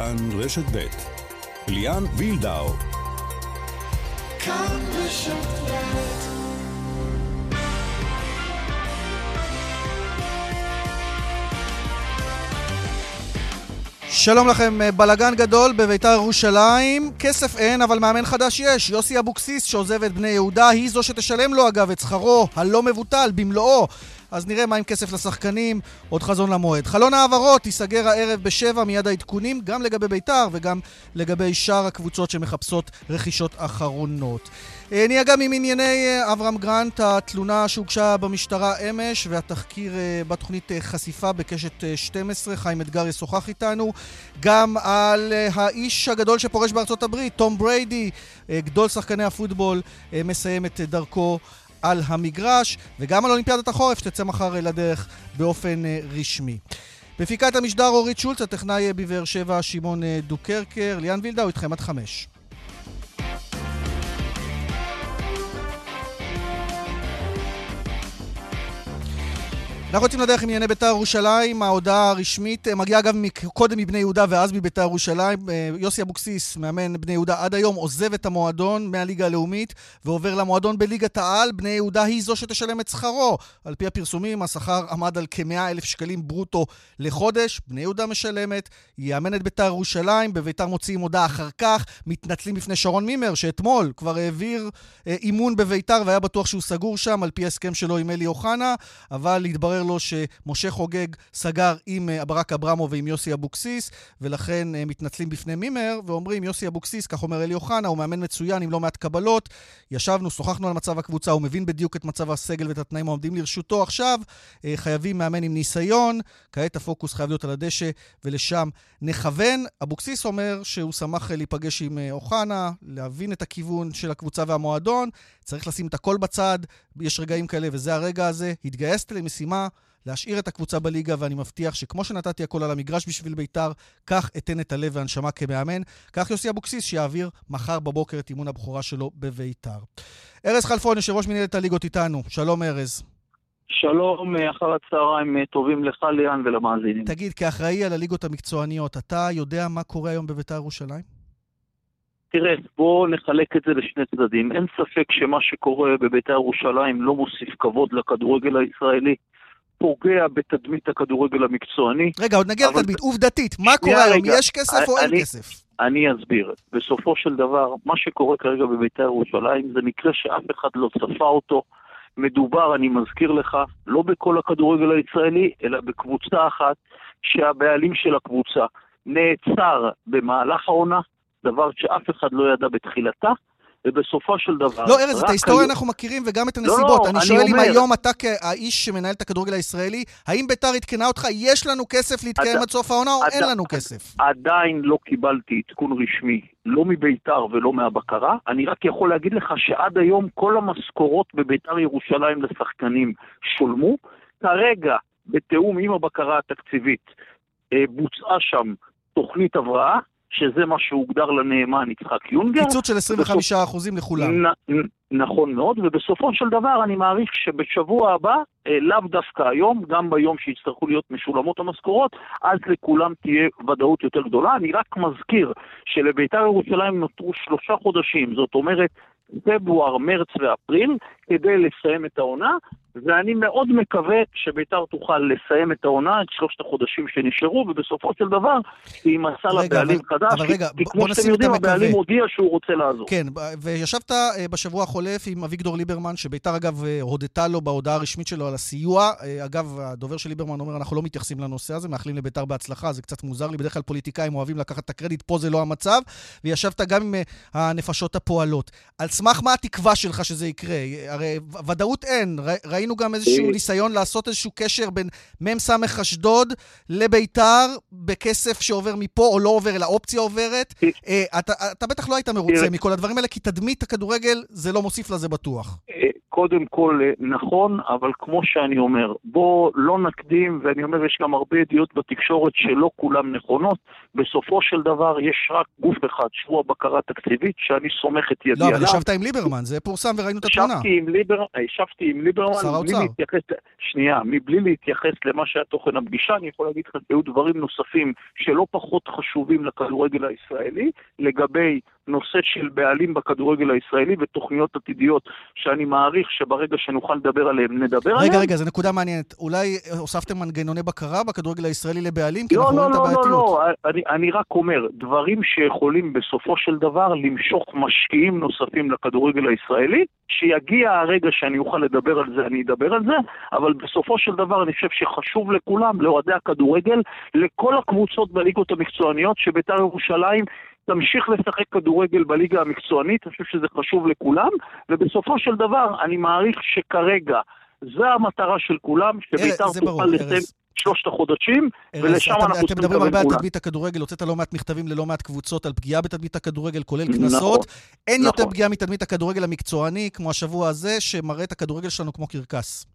כאן רשת ב' ליאן וילדאו כאן רשת ב' שלום לכם, אה, בלגן גדול בביתר ירושלים. כסף אין, אבל מאמן חדש יש. יוסי אבוקסיס, שעוזב את בני יהודה, היא זו שתשלם לו אגב את שכרו הלא מבוטל במלואו. אז נראה מה עם כסף לשחקנים, עוד חזון למועד. חלון העברות ייסגר הערב בשבע מיד העדכונים, גם לגבי ביתר וגם לגבי שאר הקבוצות שמחפשות רכישות אחרונות. אה, נהיה גם עם ענייני אה, אברהם גרנט, התלונה שהוגשה במשטרה אמש והתחקיר אה, בתוכנית חשיפה בקשת 12, חיים אתגר ישוחח איתנו. גם על האיש הגדול שפורש בארצות הברית, תום בריידי, גדול שחקני הפוטבול, מסיים את דרכו על המגרש, וגם על אולימפיאדת החורף שתצא מחר לדרך באופן רשמי. בפיקת המשדר אורית שולץ, הטכנאי בבאר שבע שמעון דוקרקר, ליאן וילדאו איתכם עד חמש. אנחנו יוצאים לדרך עם ענייני בית"ר ירושלים, ההודעה הרשמית אה, מגיעה אגב קודם מבני יהודה ואז מבית"ר ירושלים. אה, יוסי אבוקסיס, מאמן בני יהודה עד היום, עוזב את המועדון מהליגה הלאומית ועובר למועדון בליגת העל. בני יהודה היא זו שתשלם את שכרו. על פי הפרסומים, השכר עמד על כ-100 אלף שקלים ברוטו לחודש. בני יהודה משלמת, יאמן את בית"ר ירושלים, בבית"ר מוציאים הודעה אחר כך, מתנצלים בפני שרון מימר, שאתמול כבר העביר אה, אימון בבית"ר והיה בטוח שהוא סגור שם, על פי הסכם שלו עם אלי אוחנה, אבל התברר אומר לו שמשה חוגג סגר עם אה, ברק אברמו ועם יוסי אבוקסיס, ולכן אה, מתנצלים בפני מימר, ואומרים, יוסי אבוקסיס, כך אומר אלי אוחנה, הוא מאמן מצוין עם לא מעט קבלות. ישבנו, שוחחנו על מצב הקבוצה, הוא מבין בדיוק את מצב הסגל ואת התנאים העומדים לרשותו. עכשיו אה, חייבים מאמן עם ניסיון, כעת הפוקוס חייב להיות על הדשא, ולשם נכוון. אבוקסיס אומר שהוא שמח להיפגש עם אוחנה, להבין את הכיוון של הקבוצה והמועדון. צריך לשים את הכל בצד, יש רגעים כאלה, וזה הרגע הזה. התגייסת למשימה להשאיר את הקבוצה בליגה, ואני מבטיח שכמו שנתתי הכל על המגרש בשביל בית"ר, כך אתן את הלב והנשמה כמאמן. כך יוסי אבוקסיס, שיעביר מחר בבוקר את אימון הבכורה שלו בבית"ר. ארז חלפון, יושב ראש מנהלת הליגות איתנו. שלום, ארז. שלום, אחר הצהריים טובים לך, ליאן, ולמאזינים. תגיד, כאחראי על הליגות המקצועניות, אתה יודע מה קורה היום בבית"ר ירושלים? תראה, בואו נחלק את זה לשני צדדים. אין ספק שמה שקורה בבית"ר ירושלים לא מוסיף כבוד לכדורגל הישראלי. פוגע בתדמית הכדורגל המקצועני. רגע, עוד נגיע לתדמית. עובדתית, מה קורה היום? יש כסף או אין כסף? אני אסביר. בסופו של דבר, מה שקורה כרגע בבית"ר ירושלים זה מקרה שאף אחד לא צפה אותו. מדובר, אני מזכיר לך, לא בכל הכדורגל הישראלי, אלא בקבוצה אחת שהבעלים של הקבוצה נעצר במהלך העונה, דבר שאף אחד לא ידע בתחילתה, ובסופו של דבר... לא, ארז, את ההיסטוריה אנחנו מכירים וגם את הנסיבות. לא, אני, אני שואל אומר... אם היום אתה כאיש שמנהל את הכדורגל הישראלי, האם ביתר עדכנה אותך, יש לנו כסף להתקיים עד... עד סוף העונה או עד... אין לנו כסף? עדיין לא קיבלתי עדכון רשמי, לא מביתר ולא מהבקרה. אני רק יכול להגיד לך שעד היום כל המשכורות בביתר ירושלים לשחקנים שולמו. כרגע, בתיאום עם הבקרה התקציבית, אה, בוצעה שם תוכנית הבראה, שזה מה שהוגדר לנאמן יצחק יונגר. קיצוץ של 25 אחוזים לכולם. נ, נכון מאוד, ובסופו של דבר אני מעריך שבשבוע הבא, אה, לאו דווקא היום, גם ביום שיצטרכו להיות משולמות המשכורות, אז לכולם תהיה ודאות יותר גדולה. אני רק מזכיר שלבית"ר ירושלים נותרו שלושה חודשים, זאת אומרת פברואר, מרץ ואפריל, כדי לסיים את העונה, ואני מאוד מקווה שביתר תוכל לסיים את העונה, את שלושת החודשים שנשארו, ובסופו של דבר יימצא לה בעלים חדש. אבל רגע, כי, כמו שאתם יודעים, הבעלים הודיע שהוא רוצה לעזור. כן, וישבת אה, בשבוע החולף עם אביגדור ליברמן, שביתר אגב אה, הודתה לו בהודעה הרשמית שלו על הסיוע. אה, אגב, הדובר של ליברמן אומר, אנחנו לא מתייחסים לנושא הזה, מאחלים לביתר בהצלחה, זה קצת מוזר לי, בדרך כלל פוליטיקאים אוהבים לקחת את הקרדיט, פה זה לא המצב. וישבת גם עם הנפשות הפועלות. על סמך מה התקווה שלך שזה יקרה? הרי ודאות אין, ראינו גם איזשהו אה, ניסיון לעשות איזשהו קשר בין מ"ס אשדוד לביתר בכסף שעובר מפה או לא עובר, אלא אופציה עוברת. אה, אה, אתה, אתה בטח לא היית מרוצה מכל הדברים האלה, כי תדמית הכדורגל זה לא מוסיף לזה בטוח. קודם כל, אה, נכון, אבל כמו שאני אומר, בוא לא נקדים, ואני אומר, יש גם הרבה ידיעות בתקשורת שלא כולן נכונות. בסופו של דבר יש רק גוף אחד, שהוא הבקרה התקציבית, שאני סומך את ידי לא, עליו. אבל ישבת עם ליברמן, זה פורסם וראינו את התמונה. ישבתי עם, ליבר... ישבתי עם ליברמן, שר האוצר. להתייחס, שנייה, מבלי להתייחס למה שהיה תוכן הפגישה, אני יכול להגיד לך שהיו דברים נוספים שלא פחות חשובים לכדורגל הישראלי, לגבי נושא של בעלים בכדורגל הישראלי ותוכניות עתידיות שאני מעריך שברגע שנוכל לדבר עליהם, נדבר עליהם. רגע, רגע, זו נקודה מעניינת. אולי הוספתם מנגנוני בקרה בכדורגל הישראלי לבעלים? כי לא, אנחנו לא, רואים את לא, לא, הבעייתיות. לא, אני, אני רק אומר, דברים שיכולים בסופו של דבר למשוך משקיעים נוספים לכדורגל הישראלי, שיגיע הרגע שאני אוכל לדבר על זה, אני אדבר על זה, אבל בסופו של דבר אני חושב שחשוב לכולם, לאוהדי הכדורגל, לכל הקבוצות בליגות המקצועניות, שבית"ר ירושלים תמשיך לשחק כדורגל בליגה המקצוענית, אני חושב שזה חשוב לכולם, ובסופו של דבר אני מעריך שכרגע זו המטרה של כולם, שבית"ר תוכל לסיים. שלושת החודשים, ולשם אתם- אנחנו אתם צריכים מדברים לקבל הרבה על כולם. תדמית הכדורגל, הוצאת לא מעט מכתבים ללא מעט קבוצות על פגיעה בתדמית הכדורגל, כולל נכון, קנסות. אין יותר נכון. פגיעה מתדמית הכדורגל המקצועני, כמו השבוע הזה, שמראה את הכדורגל שלנו כמו קרקס.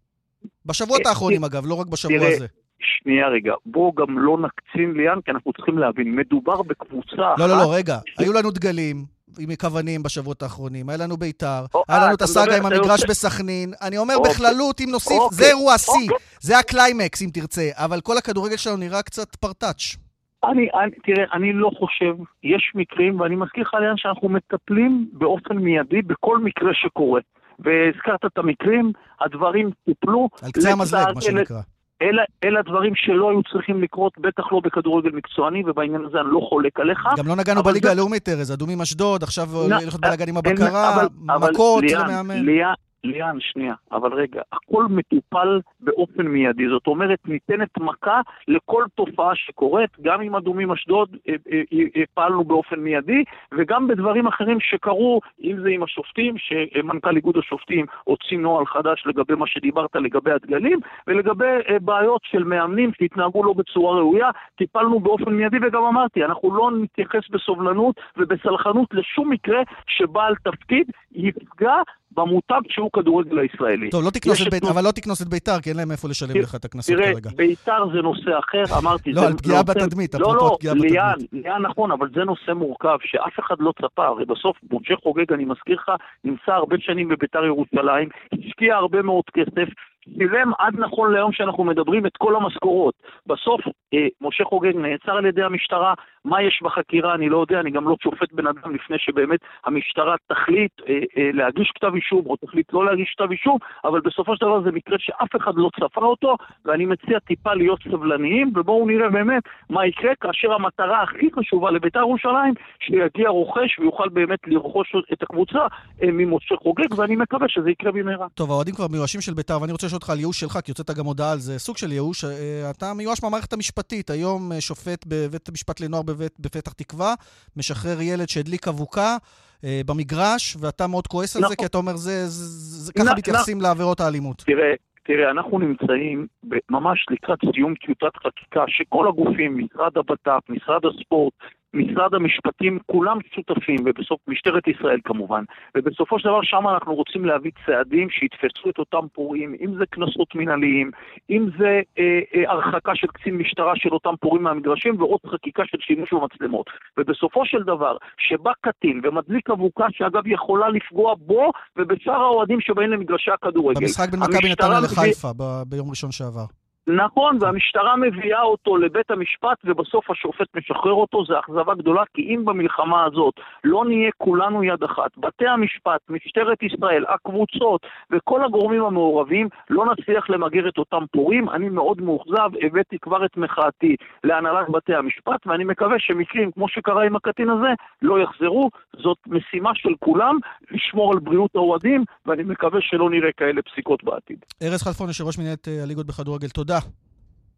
בשבועות אה, האחרונים, אגב, לא רק בשבוע הזה. שנייה רגע, בואו גם לא נקצין ליאן, כי אנחנו צריכים להבין, מדובר בקבוצה אחת... לא, לא, לא, רגע. היו לנו דגלים עם כוונים בשבועות האחרונים, היה לנו בית"ר, או, היה אה, לנו את אתה הסאגה עם המגרש יוצא- בסכנין. אני אומר אוקיי. בכללות, אם נוסיף, אוקיי, זה אירוע השיא. אוקיי. זה הקליימקס, אם תרצה. אבל כל הכדורגל שלנו נראה קצת פרטאץ'. אני, אני, תראה, אני לא חושב, יש מקרים, ואני מזכיר לך ליאן שאנחנו מטפלים באופן מיידי בכל מקרה שקורה. והזכרת את המקרים, הדברים טופלו. על קצה המזלג, מה שנקרא. אלה, אלה הדברים שלא היו צריכים לקרות, בטח לא בכדורגל מקצועני, ובעניין הזה אני לא חולק עליך. גם לא נגענו בליגה זה- הלאומית, ארז. אדומים אשדוד, עכשיו נ- הולך להיות בלאגן עם הבקרה, אבל- מכות למאמן. ליאן, ליאן, שנייה, אבל רגע, הכל מטופל באופן מיידי. זאת אומרת, ניתנת מכה לכל תופעה שקורית, גם עם אדומים אשדוד אה, אה, אה, פעלנו באופן מיידי, וגם בדברים אחרים שקרו, אם זה עם השופטים, שמנכ"ל איגוד השופטים הוציא נוהל חדש לגבי מה שדיברת, לגבי הדגלים, ולגבי בעיות של מאמנים שהתנהגו לא בצורה ראויה, טיפלנו באופן מיידי, וגם אמרתי, אנחנו לא נתייחס בסובלנות ובסלחנות לשום מקרה שבעל תפקיד יפגע במותג שהוא כדורגל הישראלי. טוב, לא תקנוס את בית"ר, אבל לא תקנוס את בית"ר, כי אין להם איפה לשלם תראה- לך את הקנסות תראה, כרגע. בית"ר זה נושא אחר, אמרתי. לא, על פגיעה נושא- בתדמית, לא, אפרופו לא, פגיעה ליאן, בתדמית. ליאן נכון, אבל זה נושא מורכב, שאף אחד לא צפה. הרי בסוף, משה חוגג, אני מזכיר לך, נמצא הרבה שנים בבית"ר ירושלים, השקיע הרבה מאוד כסף, שילם עד נכון להיום שאנחנו מדברים את כל המשכורות. בסוף, אה, משה חוגג נעצר על ידי המשטרה, מה יש בחקירה, אני לא יודע, אני גם לא שופט בן אדם לפני שבאמת המשטרה תחליט אה, אה, להגיש כתב אישום, או תחליט לא להגיש כתב אישום, אבל בסופו של דבר זה מקרה שאף אחד לא צפה אותו, ואני מציע טיפה להיות סבלניים, ובואו נראה באמת מה יקרה כאשר המטרה הכי חשובה לבית"ר ירושלים, שיגיע רוכש ויוכל באמת לרכוש את הקבוצה אה, ממשה חוגג, ואני מקווה שזה יקרה במהרה. טוב, האוהדים כבר מיואשים של בית"ר, ואני רוצה לשאול אותך על ייאוש שלך, כי הוצאת גם הודעה על זה, סוג של ייאוש. אה, אתה מיואש מהמערכת המשפטית. היום אה, שופט בבית המשפט לנוער בבית, בפתח תקווה, משחרר ילד שהדליק אבוקה אה, במגרש, ואתה מאוד כועס על זה, נכון. כי אתה אומר, זה, זה, זה, ככה נ- מתייחסים לעבירות האלימות. תראה, תראה, אנחנו נמצאים ממש לקראת סיום טיוטת חקיקה שכל הגופים, משרד הבט"פ, משרד הספורט, משרד המשפטים, כולם שותפים, ובסוף משטרת ישראל כמובן, ובסופו של דבר שם אנחנו רוצים להביא צעדים שיתפסו את אותם פורעים, אם זה קנסות מנהליים, אם זה אה, אה, הרחקה של קצין משטרה של אותם פורעים מהמגרשים, ועוד חקיקה של שימוש במצלמות. ובסופו של דבר, שבא קטין ומדליק אבוקה שאגב יכולה לפגוע בו ובשאר האוהדים שבאים למגרשי הכדורגל. במשחק בין מכבי נתניה לחיפה ב- ביום ראשון שעבר. נכון, והמשטרה מביאה אותו לבית המשפט ובסוף השופט משחרר אותו, זו אכזבה גדולה, כי אם במלחמה הזאת לא נהיה כולנו יד אחת, בתי המשפט, משטרת ישראל, הקבוצות וכל הגורמים המעורבים, לא נצליח למגר את אותם פורעים. אני מאוד מאוכזב, הבאתי כבר את מחאתי להנהלת בתי המשפט, ואני מקווה שמקרים כמו שקרה עם הקטין הזה לא יחזרו. זאת משימה של כולם, לשמור על בריאות האוהדים, ואני מקווה שלא נראה כאלה פסיקות בעתיד. ארז חלפון, יושב ראש מנהלת אה, הליגות בכדורגל, תודה.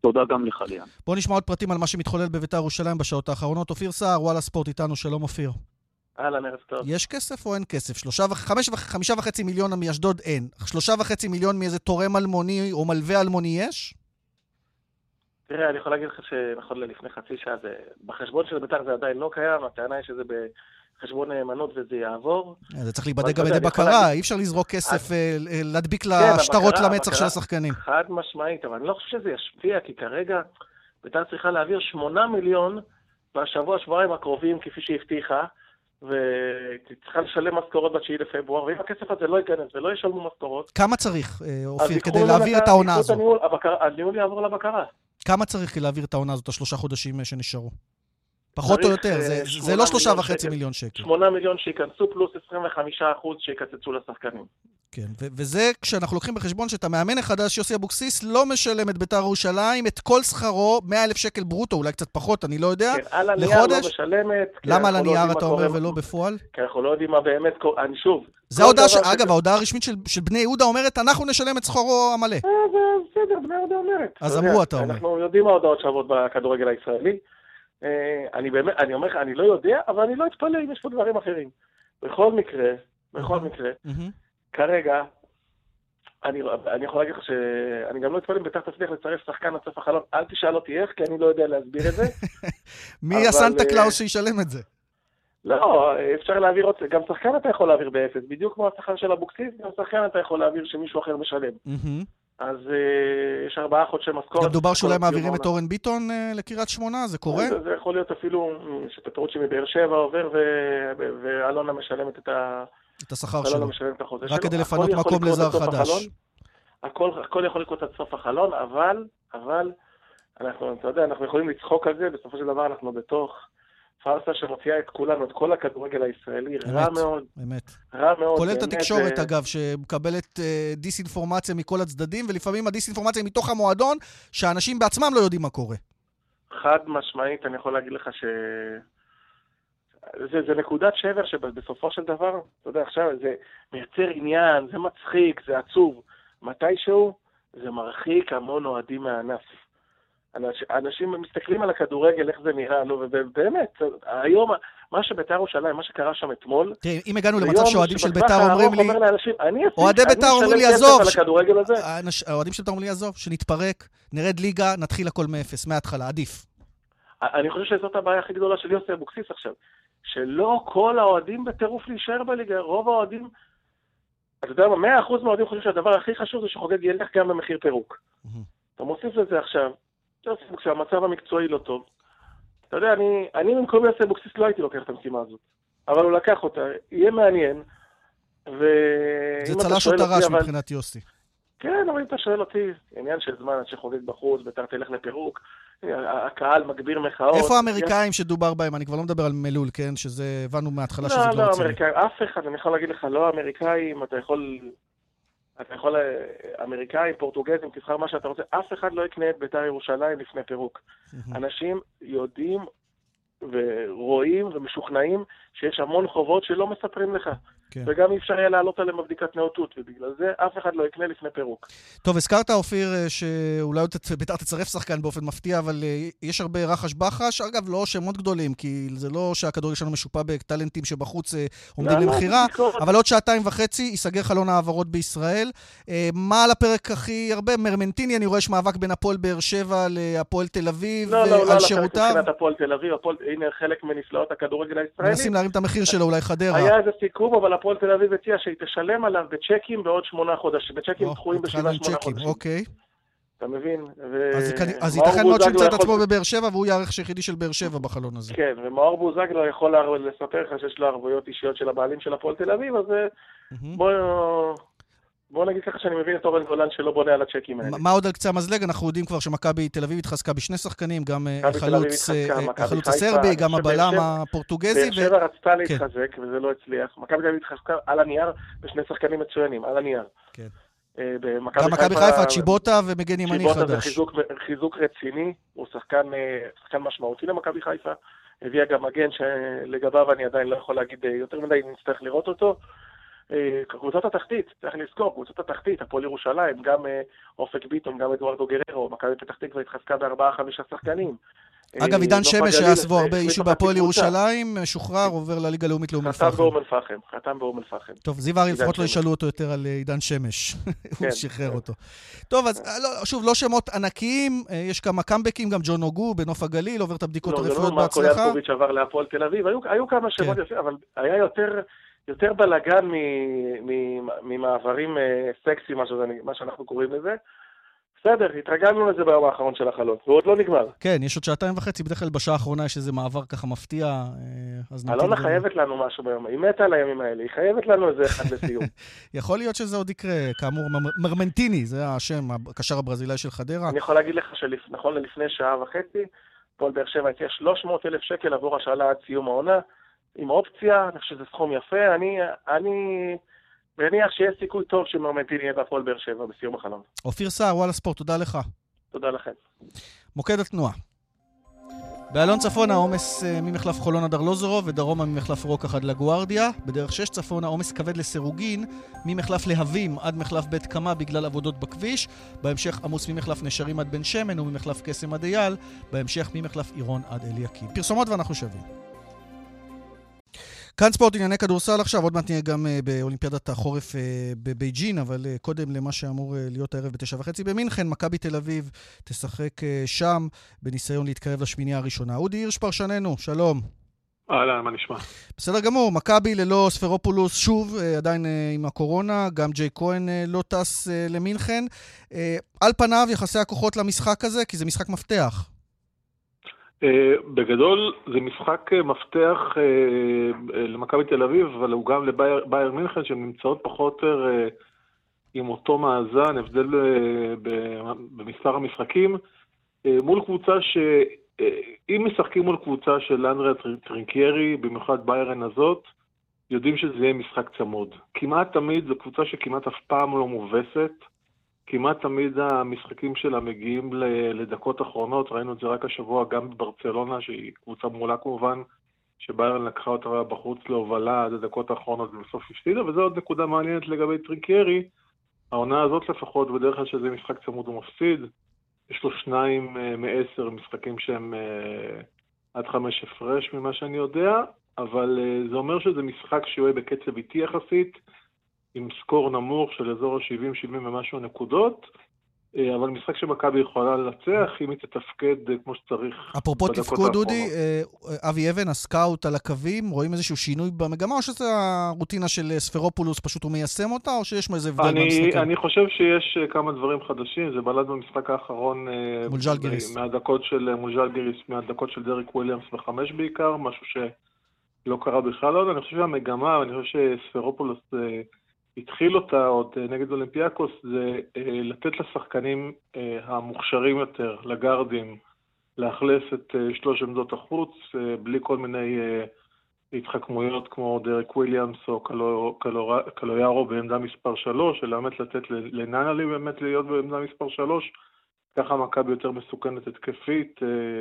תודה גם לך, ליאן. בואו נשמע עוד פרטים על מה שמתחולל בבית"ר ירושלים בשעות האחרונות. אופיר סער, וואלה ספורט איתנו, שלום אופיר. אהלן, ערב טוב. יש כסף או אין כסף? שלושה וח... חמש, וח... חמישה וחצי מיליון מאשדוד אין. שלושה וחצי מיליון מאיזה תורם אלמוני או מלווה אלמוני יש? תראה, אני יכול להגיד לך שנכון ללפני חצי שעה, זה, בחשבון של בית"ר זה עדיין לא קיים, הטענה היא שזה חשבון נאמנות וזה יעבור. זה צריך להיבדק גם אתה על ידי יודע, אני יכול בקרה, אי אפשר לזרוק כסף, אה, אה, להדביק כן, לשטרות למצח של השחקנים. חד משמעית, אבל אני לא חושב שזה ישפיע, כי כרגע בית"ר צריכה להעביר 8 מיליון בשבוע, שבועיים הקרובים, כפי שהבטיחה, והיא צריכה לשלם משכורות ב-9 לפברואר, ואם הכסף הזה לא ייכנס ולא ישלמו משכורות, כמה צריך, אה, אופיר, כדי להעביר את העונה הזו? הניהול, יעבור לבקרה. כמה צריך להעביר את העונה הזאת, השלושה חודשים אה, שנשארו? פחות או יותר, אה, זה- זה שמונה לא שלושה וחצי שקל. מיליון שקל. 8 מיליון שייכנסו פלוס 25 אחוז שיקצצו לשחקנים. כן, ו- וזה כשאנחנו לוקחים בחשבון שאת המאמן החדש, יוסי אבוקסיס, לא משלם את ביתר ירושלים, את כל שכרו, 100 אלף שקל ברוטו, אולי קצת פחות, אני לא יודע. כן, על הנייר לא לחודש? משלמת. כי למה על לא הנייר אתה אומר ולא בפועל? כי אנחנו לא יודעים מה באמת קורה. אני שוב... זה ההודעה, ש... דבר אגב, ההודעה הרשמית של, של בני יהודה אומרת, אנחנו נשלם את שכרו המלא. אה, זה בסדר, בני יהודה אומרת. אז אמרו, אתה אומר. אנחנו יודעים מה ההודעות שעבוד בכדורגל הישראלי. אה, אני באמת, אני אומר לך, אני לא יודע, אבל אני לא אתפלא אם יש פה דברים אחרים. בכל מקרה, בכל מקרה. כרגע, אני, אני יכול להגיד לך שאני גם לא אתפלא אם בית"ר תצליח לצרף שחקן עד סוף החלון. אל תשאל אותי איך, כי אני לא יודע להסביר את זה. מי הסנטה אה, קלאוס שישלם את זה? לא, אפשר להעביר עוד... גם שחקן אתה יכול להעביר באפס, בדיוק כמו השכר של אבוקסיס, גם שחקן אתה יכול להעביר שמישהו אחר משלם. אז אה, יש ארבעה חודשי משכורת. גם דובר שאולי מעבירים את אורן ביטון אה, לקריית שמונה, זה קורה? זה, זה יכול להיות אפילו אה, שפטרוצ'י מבאר שבע עובר ו- ו- ואלונה משלמת את ה... את השכר אלונה שלו. משלמת את רק שלו. כדי לפנות מקום לזר חדש. החלון. הכל, הכל יכול לקרות עד סוף החלון, אבל, אבל, אנחנו, אתה יודע, אנחנו יכולים לצחוק על זה, בסופו של דבר אנחנו בתוך פארסה שמוציאה את כולנו, את כל הכדורגל הישראלי, רע אמת. מאוד, אמת. רע מאוד. כולל את התקשורת, אה, אגב, שמקבלת אה, דיסאינפורמציה מכל הצדדים, ולפעמים הדיסאינפורמציה היא מתוך המועדון, שאנשים בעצמם לא יודעים מה קורה. חד משמעית, אני יכול להגיד לך ש... זה, זה נקודת שבר שבסופו של דבר, אתה יודע, עכשיו זה מייצר עניין, זה מצחיק, זה עצוב. מתישהו זה מרחיק המון אוהדים מהענף. אנש, אנשים מסתכלים על הכדורגל, איך זה נראה, נו, ובאמת, היום, מה שבית"ר ירושלים, מה שקרה שם אתמול, תראה, אם הגענו למצב שאוהדים של ביתר אומרים לי, אומר לאנשים, אני אפיק, אוהדי בית"ר אומרים לי, "עזוב, האוהדים של בית"ר אומרים לי, עזוב, שנתפרק, נרד ליגה, נתחיל הכל מאפס, מההתחלה, עדיף. אני חושב שזאת הבעיה הכי גדולה של יוסי אבוקסיס עכשיו. שלא כל האוהדים בטירוף להישאר בליגה, רוב האוהדים... אתה יודע מה, מאה אחוז מהאוהדים חושבים שהדבר הכי חשוב זה שחוגג ילך גם במחיר פירוק. אתה מוסיף לזה עכשיו, יוסי אבוקסיס, המצב המקצועי לא טוב. אתה יודע, אני, אני במקום יוסי אבוקסיס לא הייתי לוקח את המשימה הזאת. אבל הוא לקח אותה, יהיה מעניין. ו... זה צלש או טרש אבל- מבחינת יוסי. כן, אבל אם אתה שואל אותי, עניין של זמן עד שחוגג בחוץ, בית"ר תלך לפירוק, הקהל מגביר מחאות. איפה האמריקאים שדובר בהם? אני כבר לא מדבר על מלול, כן? שזה, הבנו מההתחלה שזה לא, לא רציני. אמריקאים, אף אחד, אני יכול להגיד לך, לא אמריקאים, אתה יכול, אתה יכול, אה, אמריקאים, פורטוגזים, תבחר מה שאתה רוצה, אף אחד לא יקנה את בית"ר ירושלים לפני פירוק. אנשים יודעים ורואים ומשוכנעים שיש המון חובות שלא מספרים לך, כן. וגם אי אפשר יהיה לעלות עליהם בבדיקת נאותות, ובגלל זה אף אחד לא יקנה לפני פירוק. טוב, הזכרת, אופיר, אה, שאולי בית"ר תצרף שחקן באופן מפתיע, אבל אה, יש הרבה רחש בחש. אגב, לא שמות גדולים, כי זה לא שהכדורגל שלנו משופע בטאלנטים שבחוץ אה, עומדים לא, לא, למכירה. אבל עוד שעתיים וחצי ייסגר חלון העברות בישראל. מה על הפרק הכי הרבה? מרמנטיני, אני רואה יש מאבק בין הפועל באר שבע להפועל תל אביב, לא, לא, לא, על על הפרק שירותיו. מבחינת הפועל תל אביב, הפועל, הנה חלק מנפלאות הכדורגל הישראלי. מנסים להרים את המחיר שלו, אולי חדרה. היה איזה סיכום, אבל הפועל תל אביב הציעה שהיא תשלם עליו בצ'קים בעוד שמונה חודשים, בצ'קים דחויים בשבעה שמונה חודשים. אוקיי. אתה מבין? ו- אז ייתכן מאוד שהוא בוזגלו ימצא את עצמו בבאר שבע, והוא יהיה הערך היחידי של באר שבע בחלון הזה. כן, ומאור בוזגלו יכול לספר לך שיש לו ערבויות אישיות של הבעלים של הפועל תל אביב, אז אה, מהמם. בוא... בוא נגיד ככה שאני מבין את אורן גולן שלא בונה על הצ'קים האלה. מה עוד על קצה המזלג? אנחנו יודעים כבר שמכבי תל אביב התחזקה בשני שחקנים, גם אה, החלוץ אה, החלוץ הסרבי, גם הבלם הפורטוגזי. באר שבע רצתה. להתחזק, וזה לא הצליח. מכבי תל אביב התחזקה על הנייר בשני שחקנים מצוינים, על הנייר. כן. אה, גם מכבי חיפה, צ'יבוטה ומגן ימני צ'יבוטה זה חדש. חיזוק, חיזוק רציני, הוא שחקן, שחקן משמעותי למכבי חיפה. הביאה גם מגן שלגביו אני עדיין לא יכול להגיד יותר מדי, נצטרך לראות אותו. אה, קבוצות התחתית, צריך לזכור, קבוצות התחתית, הפועל ירושלים, גם אה, אופק ביטון, גם אדוארדו גררו, מכבי פתח תקווה התחזקה בארבעה-חמישה שחקנים. אגב, עידן נוף שמש היה סביבו הרבה אישו בהפועל. ירושלים, שוחרר, עובר לליגה הלאומית לאום חתם אל-פחם. באום אל-פחם, חתם באום אל-פחם. טוב, זיו עידן לפחות לא. ישאלו אותו יותר על אה, עידן שמש. הוא כן, שחרר. אותו. טוב, אז אה, לא, שוב, לא שמות ענקיים, אה, יש כמה קאמבקים, גם ג'ון הוגו בנוף הגליל, עובר את הבדיקות לא, זה הרפואיות לא מרקו בהצלחה. ינקוביץ' עבר להפועל תל אביב, היו, היו כמה שמות כן. יפים, אבל היה יותר, יותר בלאגן ממעברים אה, סקסי, מה, שאנחנו קוראים לזה. בסדר, התרגלנו לזה ביום האחרון של החלון, והוא עוד לא נגמר. כן, יש עוד שעתיים וחצי, בדרך כלל בשעה האחרונה יש איזה מעבר ככה מפתיע, אה, אז נמתין. אלונה חייבת לנו משהו ביום, היא מתה על הימים האלה, היא חייבת לנו איזה אחד לסיום. יכול להיות שזה עוד יקרה, כאמור, מר- מרמנטיני, זה השם, הקשר הברזילאי של חדרה. אני יכול להגיד לך שנכון ללפני שעה וחצי, הפועל באר שבע הציע 300 אלף שקל עבור השאלה עד סיום העונה, עם אופציה, אני חושב שזה סכום יפה, אני, אני מניח שיש סיכוי טוב שמרמנטיני יהיה בהפועל באר שבע בסיום החלון. אופיר סער, וואלה ספורט, תודה לך. תודה לכם. מוקד התנועה. באלון צפונה עומס אה, ממחלף חולון עד ארלוזורוב ודרומה ממחלף רוקח עד לגוארדיה. בדרך 6 צפונה עומס כבד לסירוגין ממחלף להבים עד מחלף בית קמה בגלל עבודות בכביש. בהמשך עמוס ממחלף נשרים עד בן שמן וממחלף קסם עד אייל. בהמשך ממחלף עירון עד אליקים. פרסומות ואנחנו שווים. כאן ספורט ענייני כדורסל עכשיו, עוד מעט נהיה גם uh, באולימפיאדת החורף uh, בבייג'ין, אבל uh, קודם למה שאמור להיות הערב בתשע וחצי במינכן, מכבי תל אביב תשחק שם בניסיון להתקרב לשמינייה הראשונה. אודי הירש פרשננו, שלום. אהלן, מה נשמע? בסדר גמור, מכבי ללא ספרופולוס שוב, עדיין עם הקורונה, גם ג'יי כהן לא טס למינכן. על פניו יחסי הכוחות למשחק הזה, כי זה משחק מפתח. אה, בגדול זה משחק אה, מפתח אה, למכבי תל אביב, אבל הוא גם לבייר מינכן, שהן נמצאות פחות או יותר עם אותו מאזן, הבדל במספר המשחקים, מול קבוצה ש... אם משחקים מול קבוצה של אנדריה טר- טרינקיירי, במיוחד ביירן הזאת, יודעים שזה יהיה משחק צמוד. כמעט תמיד זו קבוצה שכמעט אף פעם לא מובסת. כמעט תמיד המשחקים שלה מגיעים לדקות אחרונות, ראינו את זה רק השבוע גם בברצלונה, שהיא קבוצה מעולה כמובן, שביירן לקחה אותה בחוץ להובלה עד הדקות האחרונות ובסוף הפסידה, וזו עוד נקודה מעניינת לגבי טרינקיירי. העונה הזאת לפחות, בדרך כלל שזה משחק צמוד הוא מפסיד. יש לו שניים אה, מעשר משחקים שהם אה, עד חמש הפרש ממה שאני יודע, אבל אה, זה אומר שזה משחק שהוא יהיה בקצב איטי יחסית. עם סקור נמוך של אזור ה-70-70 ומשהו נקודות, אה, אבל משחק שמכבי יכולה לנצח אם היא תתפקד אה, כמו שצריך אפרופו תפקוד, דודי. אה, אבי אבן, הסקאוט על הקווים, רואים איזשהו שינוי במגמה, או שזה הרוטינה של ספרופולוס, פשוט הוא מיישם אותה, או שיש איזה הבדל אני, במשחקים? אני חושב שיש כמה דברים חדשים, זה בלט במשחק האחרון מול ז'לגיריס. מהדקות של, מול ז'לגיריס, מהדקות של דריק וויליאמס בחמש בעיקר, משהו שלא קרה בכלל עוד. אני חושב שהמגמה, אני חושב שספרופולוס התחיל אותה עוד אה, נגד אולימפיאקוס, זה אה, לתת לשחקנים אה, המוכשרים יותר, לגארדים, לאכלס את שלוש עמדות החוץ, בלי כל מיני התחכמויות כמו דרק וויליאמס או קלויארו בעמדה מספר 3, אלא באמת לתת לננלי באמת להיות בעמדה מספר 3. ככה מכבי יותר מסוכנת התקפית,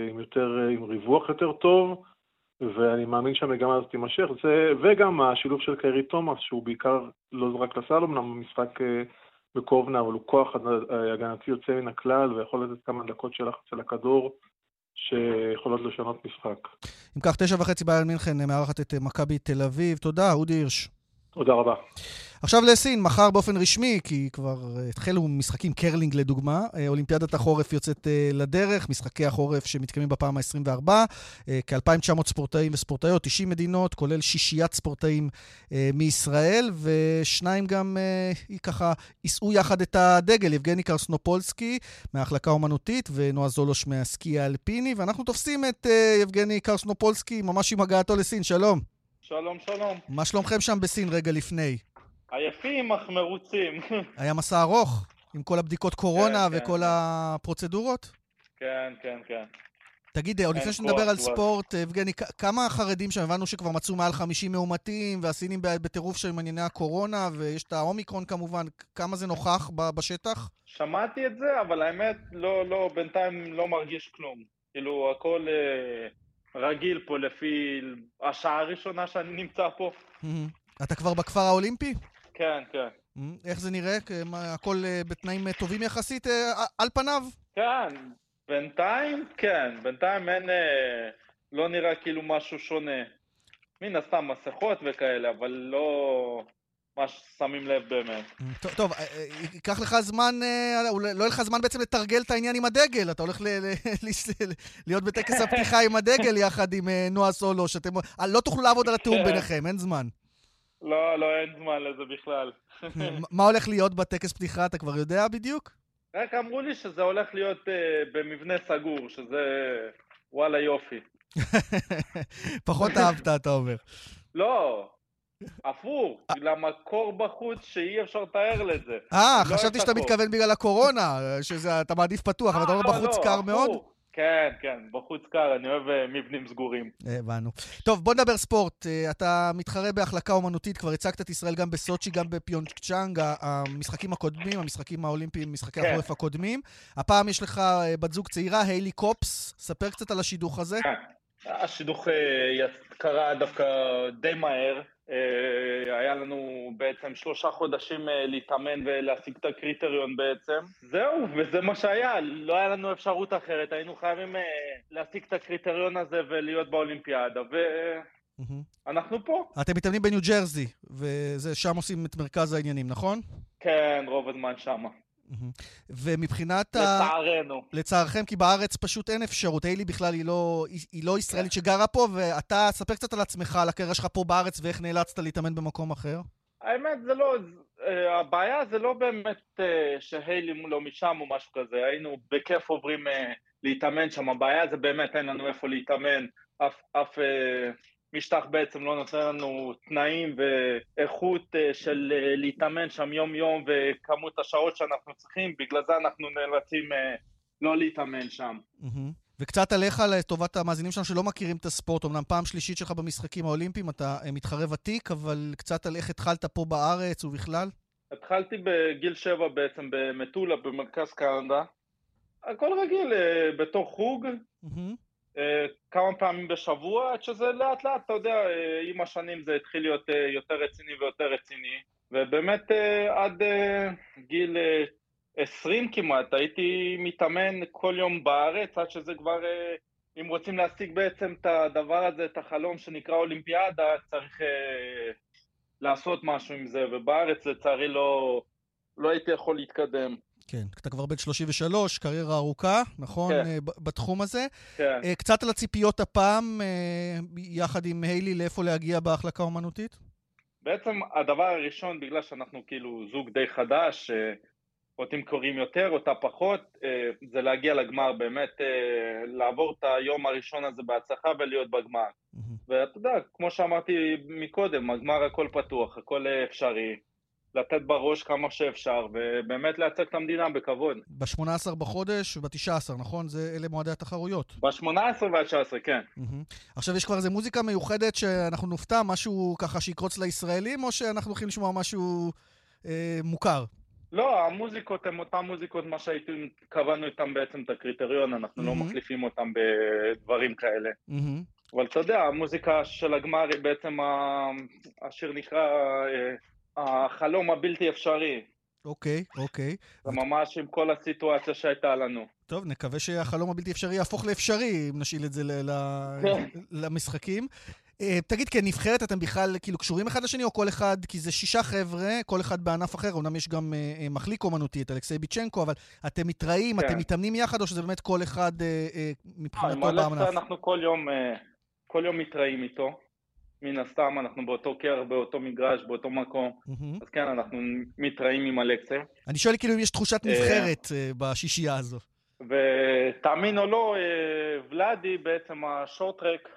עם, יותר, עם ריווח יותר טוב, ואני מאמין שהמגמה הזאת תימשך. זה, וגם השילוב של קיירי תומאס, שהוא בעיקר לא רק לסל אמנם במשחק אה, בקובנה, אבל הוא כוח אה, הגנתי יוצא מן הכלל, ויכול לתת כמה דקות של לחץ על הכדור, שיכולות לשנות משחק. אם כך, תשע וחצי ביירן מינכן אה, מארחת את מכבי תל אביב. תודה, אודי הירש. תודה רבה. עכשיו לסין, מחר באופן רשמי, כי כבר אה, התחילו משחקים קרלינג לדוגמה. אה, אולימפיאדת החורף יוצאת אה, לדרך, משחקי החורף שמתקיימים בפעם ה-24. אה, כ-2,900 ספורטאים וספורטאיות, 90 מדינות, כולל שישיית ספורטאים מישראל, ושניים גם ככה יישאו יחד את הדגל, יבגני קרסנופולסקי מההחלקה האומנותית ונועה זולוש מהסקי האלפיני, ואנחנו תופסים את יבגני קרסנופולסקי ממש עם הגעתו לסין. שלום. שלום, שלום. מה שלומכם שם בסין רגע לפני? עייפים אך מרוצים. היה מסע ארוך? עם כל הבדיקות קורונה כן, וכל כן. הפרוצדורות? כן, כן, כן. תגיד, עוד לפני שנדבר על. ספורט, אה, יבגני, כמה חרדים שם, הבנו שכבר מצאו מעל 50 מאומתים, והסינים בטירוף של ענייני הקורונה, ויש את האומיקרון כמובן, כמה זה נוכח בשטח? שמעתי את זה, אבל האמת, לא, לא, בינתיים לא מרגיש כלום. כאילו, הכל אה, רגיל פה לפי השעה הראשונה שאני נמצא פה. אתה כבר בכפר האולימפי? כן, כן. איך זה נראה? הכל אה, בתנאים אה, טובים יחסית אה, על פניו? כן, בינתיים, כן. בינתיים אין... לא נראה כאילו משהו שונה. מן הסתם מסכות וכאלה, אבל לא מה ששמים לב באמת. טוב, טוב, ייקח לך זמן, לא יהיה לך זמן בעצם לתרגל את העניין עם הדגל. אתה הולך ל- ל- ל- להיות בטקס הפתיחה עם הדגל יחד עם נועה סולו, שאתם לא תוכלו לעבוד על התיאום כן. ביניכם, אין זמן. לא, לא, אין זמן לזה בכלל. מה הולך להיות בטקס פתיחה, אתה כבר יודע בדיוק? רק אמרו לי שזה הולך להיות אה, במבנה סגור, שזה וואלה יופי. פחות אהבת, אתה אומר. לא, הפוך, בגלל הקור בחוץ שאי אפשר לתאר לזה. אה, לא חשבתי את שאתה. מתכוון בגלל הקורונה, שאתה מעדיף פתוח, אבל אתה אומר אה, בחוץ לא, קר. מאוד? כן, כן, בחוץ קר, אני אוהב אה, מבנים סגורים. הבנו. טוב, בוא נדבר ספורט. אה, אתה מתחרה בהחלקה אומנותית, כבר הצגת את ישראל גם בסוצ'י, גם בפיונגצ'אנג, ה- המשחקים הקודמים, המשחקים האולימפיים, משחקי כן. החורף הקודמים. הפעם יש לך אה, בת זוג צעירה, היילי קופס. ספר קצת על השידוך הזה. השידוך אה, קרה דווקא די מהר. אה, היה לנו בעצם שלושה חודשים אה, להתאמן ולהשיג את הקריטריון בעצם. זהו, וזה מה שהיה, לא היה לנו אפשרות אחרת, היינו חייבים להשיג את הקריטריון הזה ולהיות באולימפיאדה, ואנחנו מהמם. פה. אתם מתאמנים בניו ג'רזי, ושם עושים את מרכז העניינים, נכון? כן, רוב הזמן שמה. ומבחינת ה... לצערנו. לצערכם, כי בארץ פשוט אין אפשרות. היילי בכלל היא לא, היא, לא ישראלית שגרה פה, ואתה, ספר קצת על עצמך, על הקריירה שלך פה בארץ, ואיך נאלצת להתאמן במקום אחר. האמת זה לא, אה, הבעיה זה לא באמת אה, שהיילי לא משם או משהו כזה, היינו בכיף עוברים אה, להתאמן שם, הבעיה זה באמת אין לנו איפה להתאמן, אף, אף משטח בעצם לא נותן לנו תנאים ואיכות אה, של אה, להתאמן שם יום יום וכמות השעות שאנחנו צריכים, בגלל זה אנחנו נאלצים אה, לא להתאמן שם. וקצת עליך לטובת המאזינים שלנו שלא מכירים את הספורט, אמנם פעם שלישית שלך במשחקים האולימפיים, אתה מתחרה ותיק, אבל קצת על איך התחלת פה בארץ ובכלל. התחלתי בגיל שבע בעצם במטולה במרכז קנדה, הכל רגיל, בתור חוג, מהמם. אה, כמה פעמים בשבוע, עד שזה לאט לאט, אתה יודע, אה, עם השנים זה התחיל להיות אה, יותר רציני ויותר רציני, ובאמת עד גיל אה, 20 כמעט, הייתי מתאמן כל יום בארץ, עד שזה כבר, אם רוצים להשיג בעצם את הדבר הזה, את החלום שנקרא אולימפיאדה, צריך לעשות משהו עם זה, ובארץ לצערי לא, לא הייתי יכול להתקדם. כן, אתה כבר בן 33, קריירה ארוכה, נכון? כן. אה, בתחום הזה. כן. אה, קצת על הציפיות הפעם, אה, יחד עם היילי, לאיפה להגיע בהחלקה אומנותית? בעצם הדבר הראשון, בגלל שאנחנו כאילו זוג די חדש, אותי קוראים יותר, אותה פחות, זה להגיע לגמר, באמת לעבור את היום הראשון הזה בהצלחה ולהיות בגמר. מהמם. ואתה יודע, כמו שאמרתי מקודם, הגמר הכל פתוח, הכל אפשרי, לתת בראש כמה שאפשר, ובאמת לייצג את המדינה בכבוד. ב-18 בחודש וב-19, נכון? זה, אלה מועדי התחרויות. ב-18 וה-19, כן. מהמם. עכשיו, יש כבר איזה מוזיקה מיוחדת שאנחנו נופתע, משהו ככה שיקרוץ לישראלים, או שאנחנו הולכים לשמוע משהו אה, מוכר? לא, המוזיקות הן אותן מוזיקות, מה שהייתי, קבענו איתם בעצם את הקריטריון, אנחנו לא מהמם. מחליפים אותם בדברים כאלה. מהמם. אבל אתה יודע, המוזיקה של הגמר היא בעצם, ה- השיר נקרא אה, החלום הבלתי אפשרי. אוקיי, אוקיי. זה ממש עם כל הסיטואציה שהייתה לנו. טוב, נקווה שהחלום הבלתי אפשרי יהפוך לאפשרי, אם נשאיל את זה ל- ל- כן. למשחקים. אה, תגיד, כנבחרת אתם בכלל כאילו קשורים אחד לשני, או כל אחד, כי זה שישה חבר'ה, כל אחד בענף אחר, אמנם יש גם אה, אה, מחליק אומנותי, את אלכסיי ביצ'נקו, אבל אתם מתראים, כן. אתם מתאמנים יחד, או שזה באמת כל אחד אה, אה, עם מבחינתו בענף? אנחנו כל יום, אה, כל יום מתראים איתו. מן הסתם אנחנו באותו קרח, באותו מגרש, באותו מקום. מהמם. אז כן, אנחנו מתראים עם אלכסה. אני שואל כאילו אם יש תחושת אה, נבחרת אה, בשישייה הזו. ותאמין או לא, אה, ולאדי בעצם השורטרק,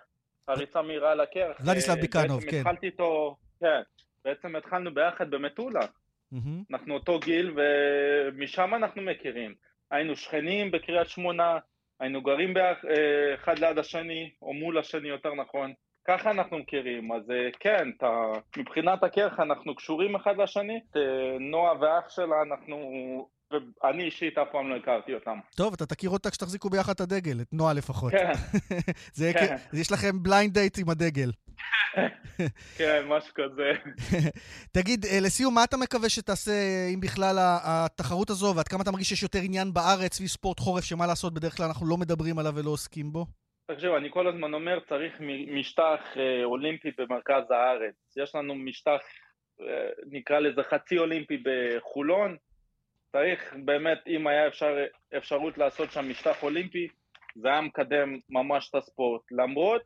הריצה מהירה על הקרח. ולדיסלב ביקנוב, כן. התחלתי איתו, כן, בעצם התחלנו ביחד במטולה. מהמם. אנחנו אותו גיל ומשם אנחנו מכירים. היינו שכנים בקריית שמונה, היינו גרים אה, אחד ליד השני, או מול השני יותר נכון. ככה אנחנו מכירים, אז אה, כן, אתה, מבחינת הקרח אנחנו קשורים אחד לשני. אה, נועה ואח שלה אנחנו, ואני אישית אף פעם לא הכרתי אותם. טוב, אתה תכיר אותה כשתחזיקו ביחד את הדגל, את נועה לפחות. כן, זה, כן. כן. יש לכם בליינד דייט עם הדגל. כן, משהו כזה. תגיד, אה, לסיום, מה אתה מקווה שתעשה, אם בכלל, התחרות הזו, ועד כמה אתה מרגיש שיש יותר עניין בארץ סביב ספורט חורף, שמה לעשות, בדרך כלל אנחנו לא מדברים עליו ולא עוסקים בו? תקשיב, אני כל הזמן אומר, צריך משטח אה, אולימפי במרכז הארץ. יש לנו משטח, אה, נקרא לזה חצי אולימפי בחולון. צריך באמת, אם היה אפשר, אפשרות לעשות שם משטח אולימפי, זה היה מקדם ממש את הספורט. למרות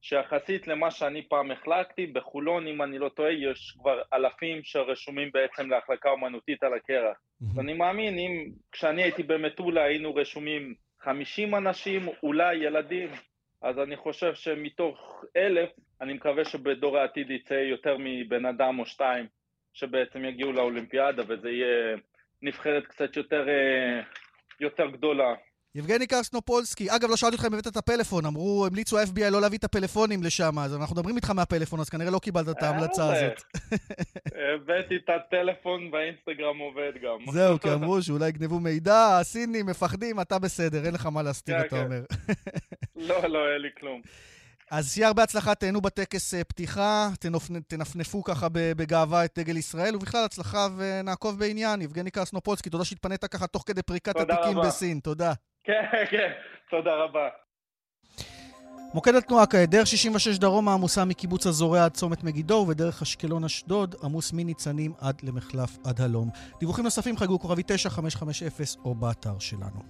שיחסית למה שאני פעם החלקתי, בחולון, אם אני לא טועה, יש כבר אלפים שרשומים בעצם להחלקה אומנותית על הקרח. Mm-hmm. ואני מאמין, אם כשאני הייתי במטולה היינו רשומים 50 אנשים, אולי ילדים, אז אני חושב שמתוך אלף, אני מקווה שבדור העתיד יצא יותר מבן אדם או שתיים שבעצם יגיעו לאולימפיאדה, וזה יהיה נבחרת קצת יותר, אה, יותר גדולה. יבגני קרסנופולסקי, אגב, לא שאלתי אותך אם הבאת את הפלאפון, אמרו, המליצו ה-FBI לא להביא את הפלאפונים לשם, אז אנחנו מדברים איתך מהפלאפון, אז כנראה לא קיבלת את ההמלצה הזאת. הבאתי את הטלפון והאינסטגרם עובד גם. זהו, כי אמרו שאולי יגנבו מידע, הסינים מפחדים, אתה בסדר, אין לך מה להסתיר, כן, אתה כן. אומר. לא, לא, אין לי כלום. אז שיהיה הרבה הצלחה, תהנו בטקס אה, פתיחה, תנפנפו ככה בגאווה את דגל ישראל, ובכלל הצלחה ונעקוב בעניין. יבגני קרסנופולסקי, תודה שהתפנית ככה תוך כדי פריקת התיקים בסין, תודה. כן, כן, תודה רבה. מוקד התנועה כעת, דרך 66 דרומה עמוסה מקיבוץ הזורע עד צומת מגידו ובדרך אשקלון אשדוד עמוס מניצנים עד למחלף עד הלום. דיווחים נוספים חגגו כוכבי 9550 או באתר שלנו.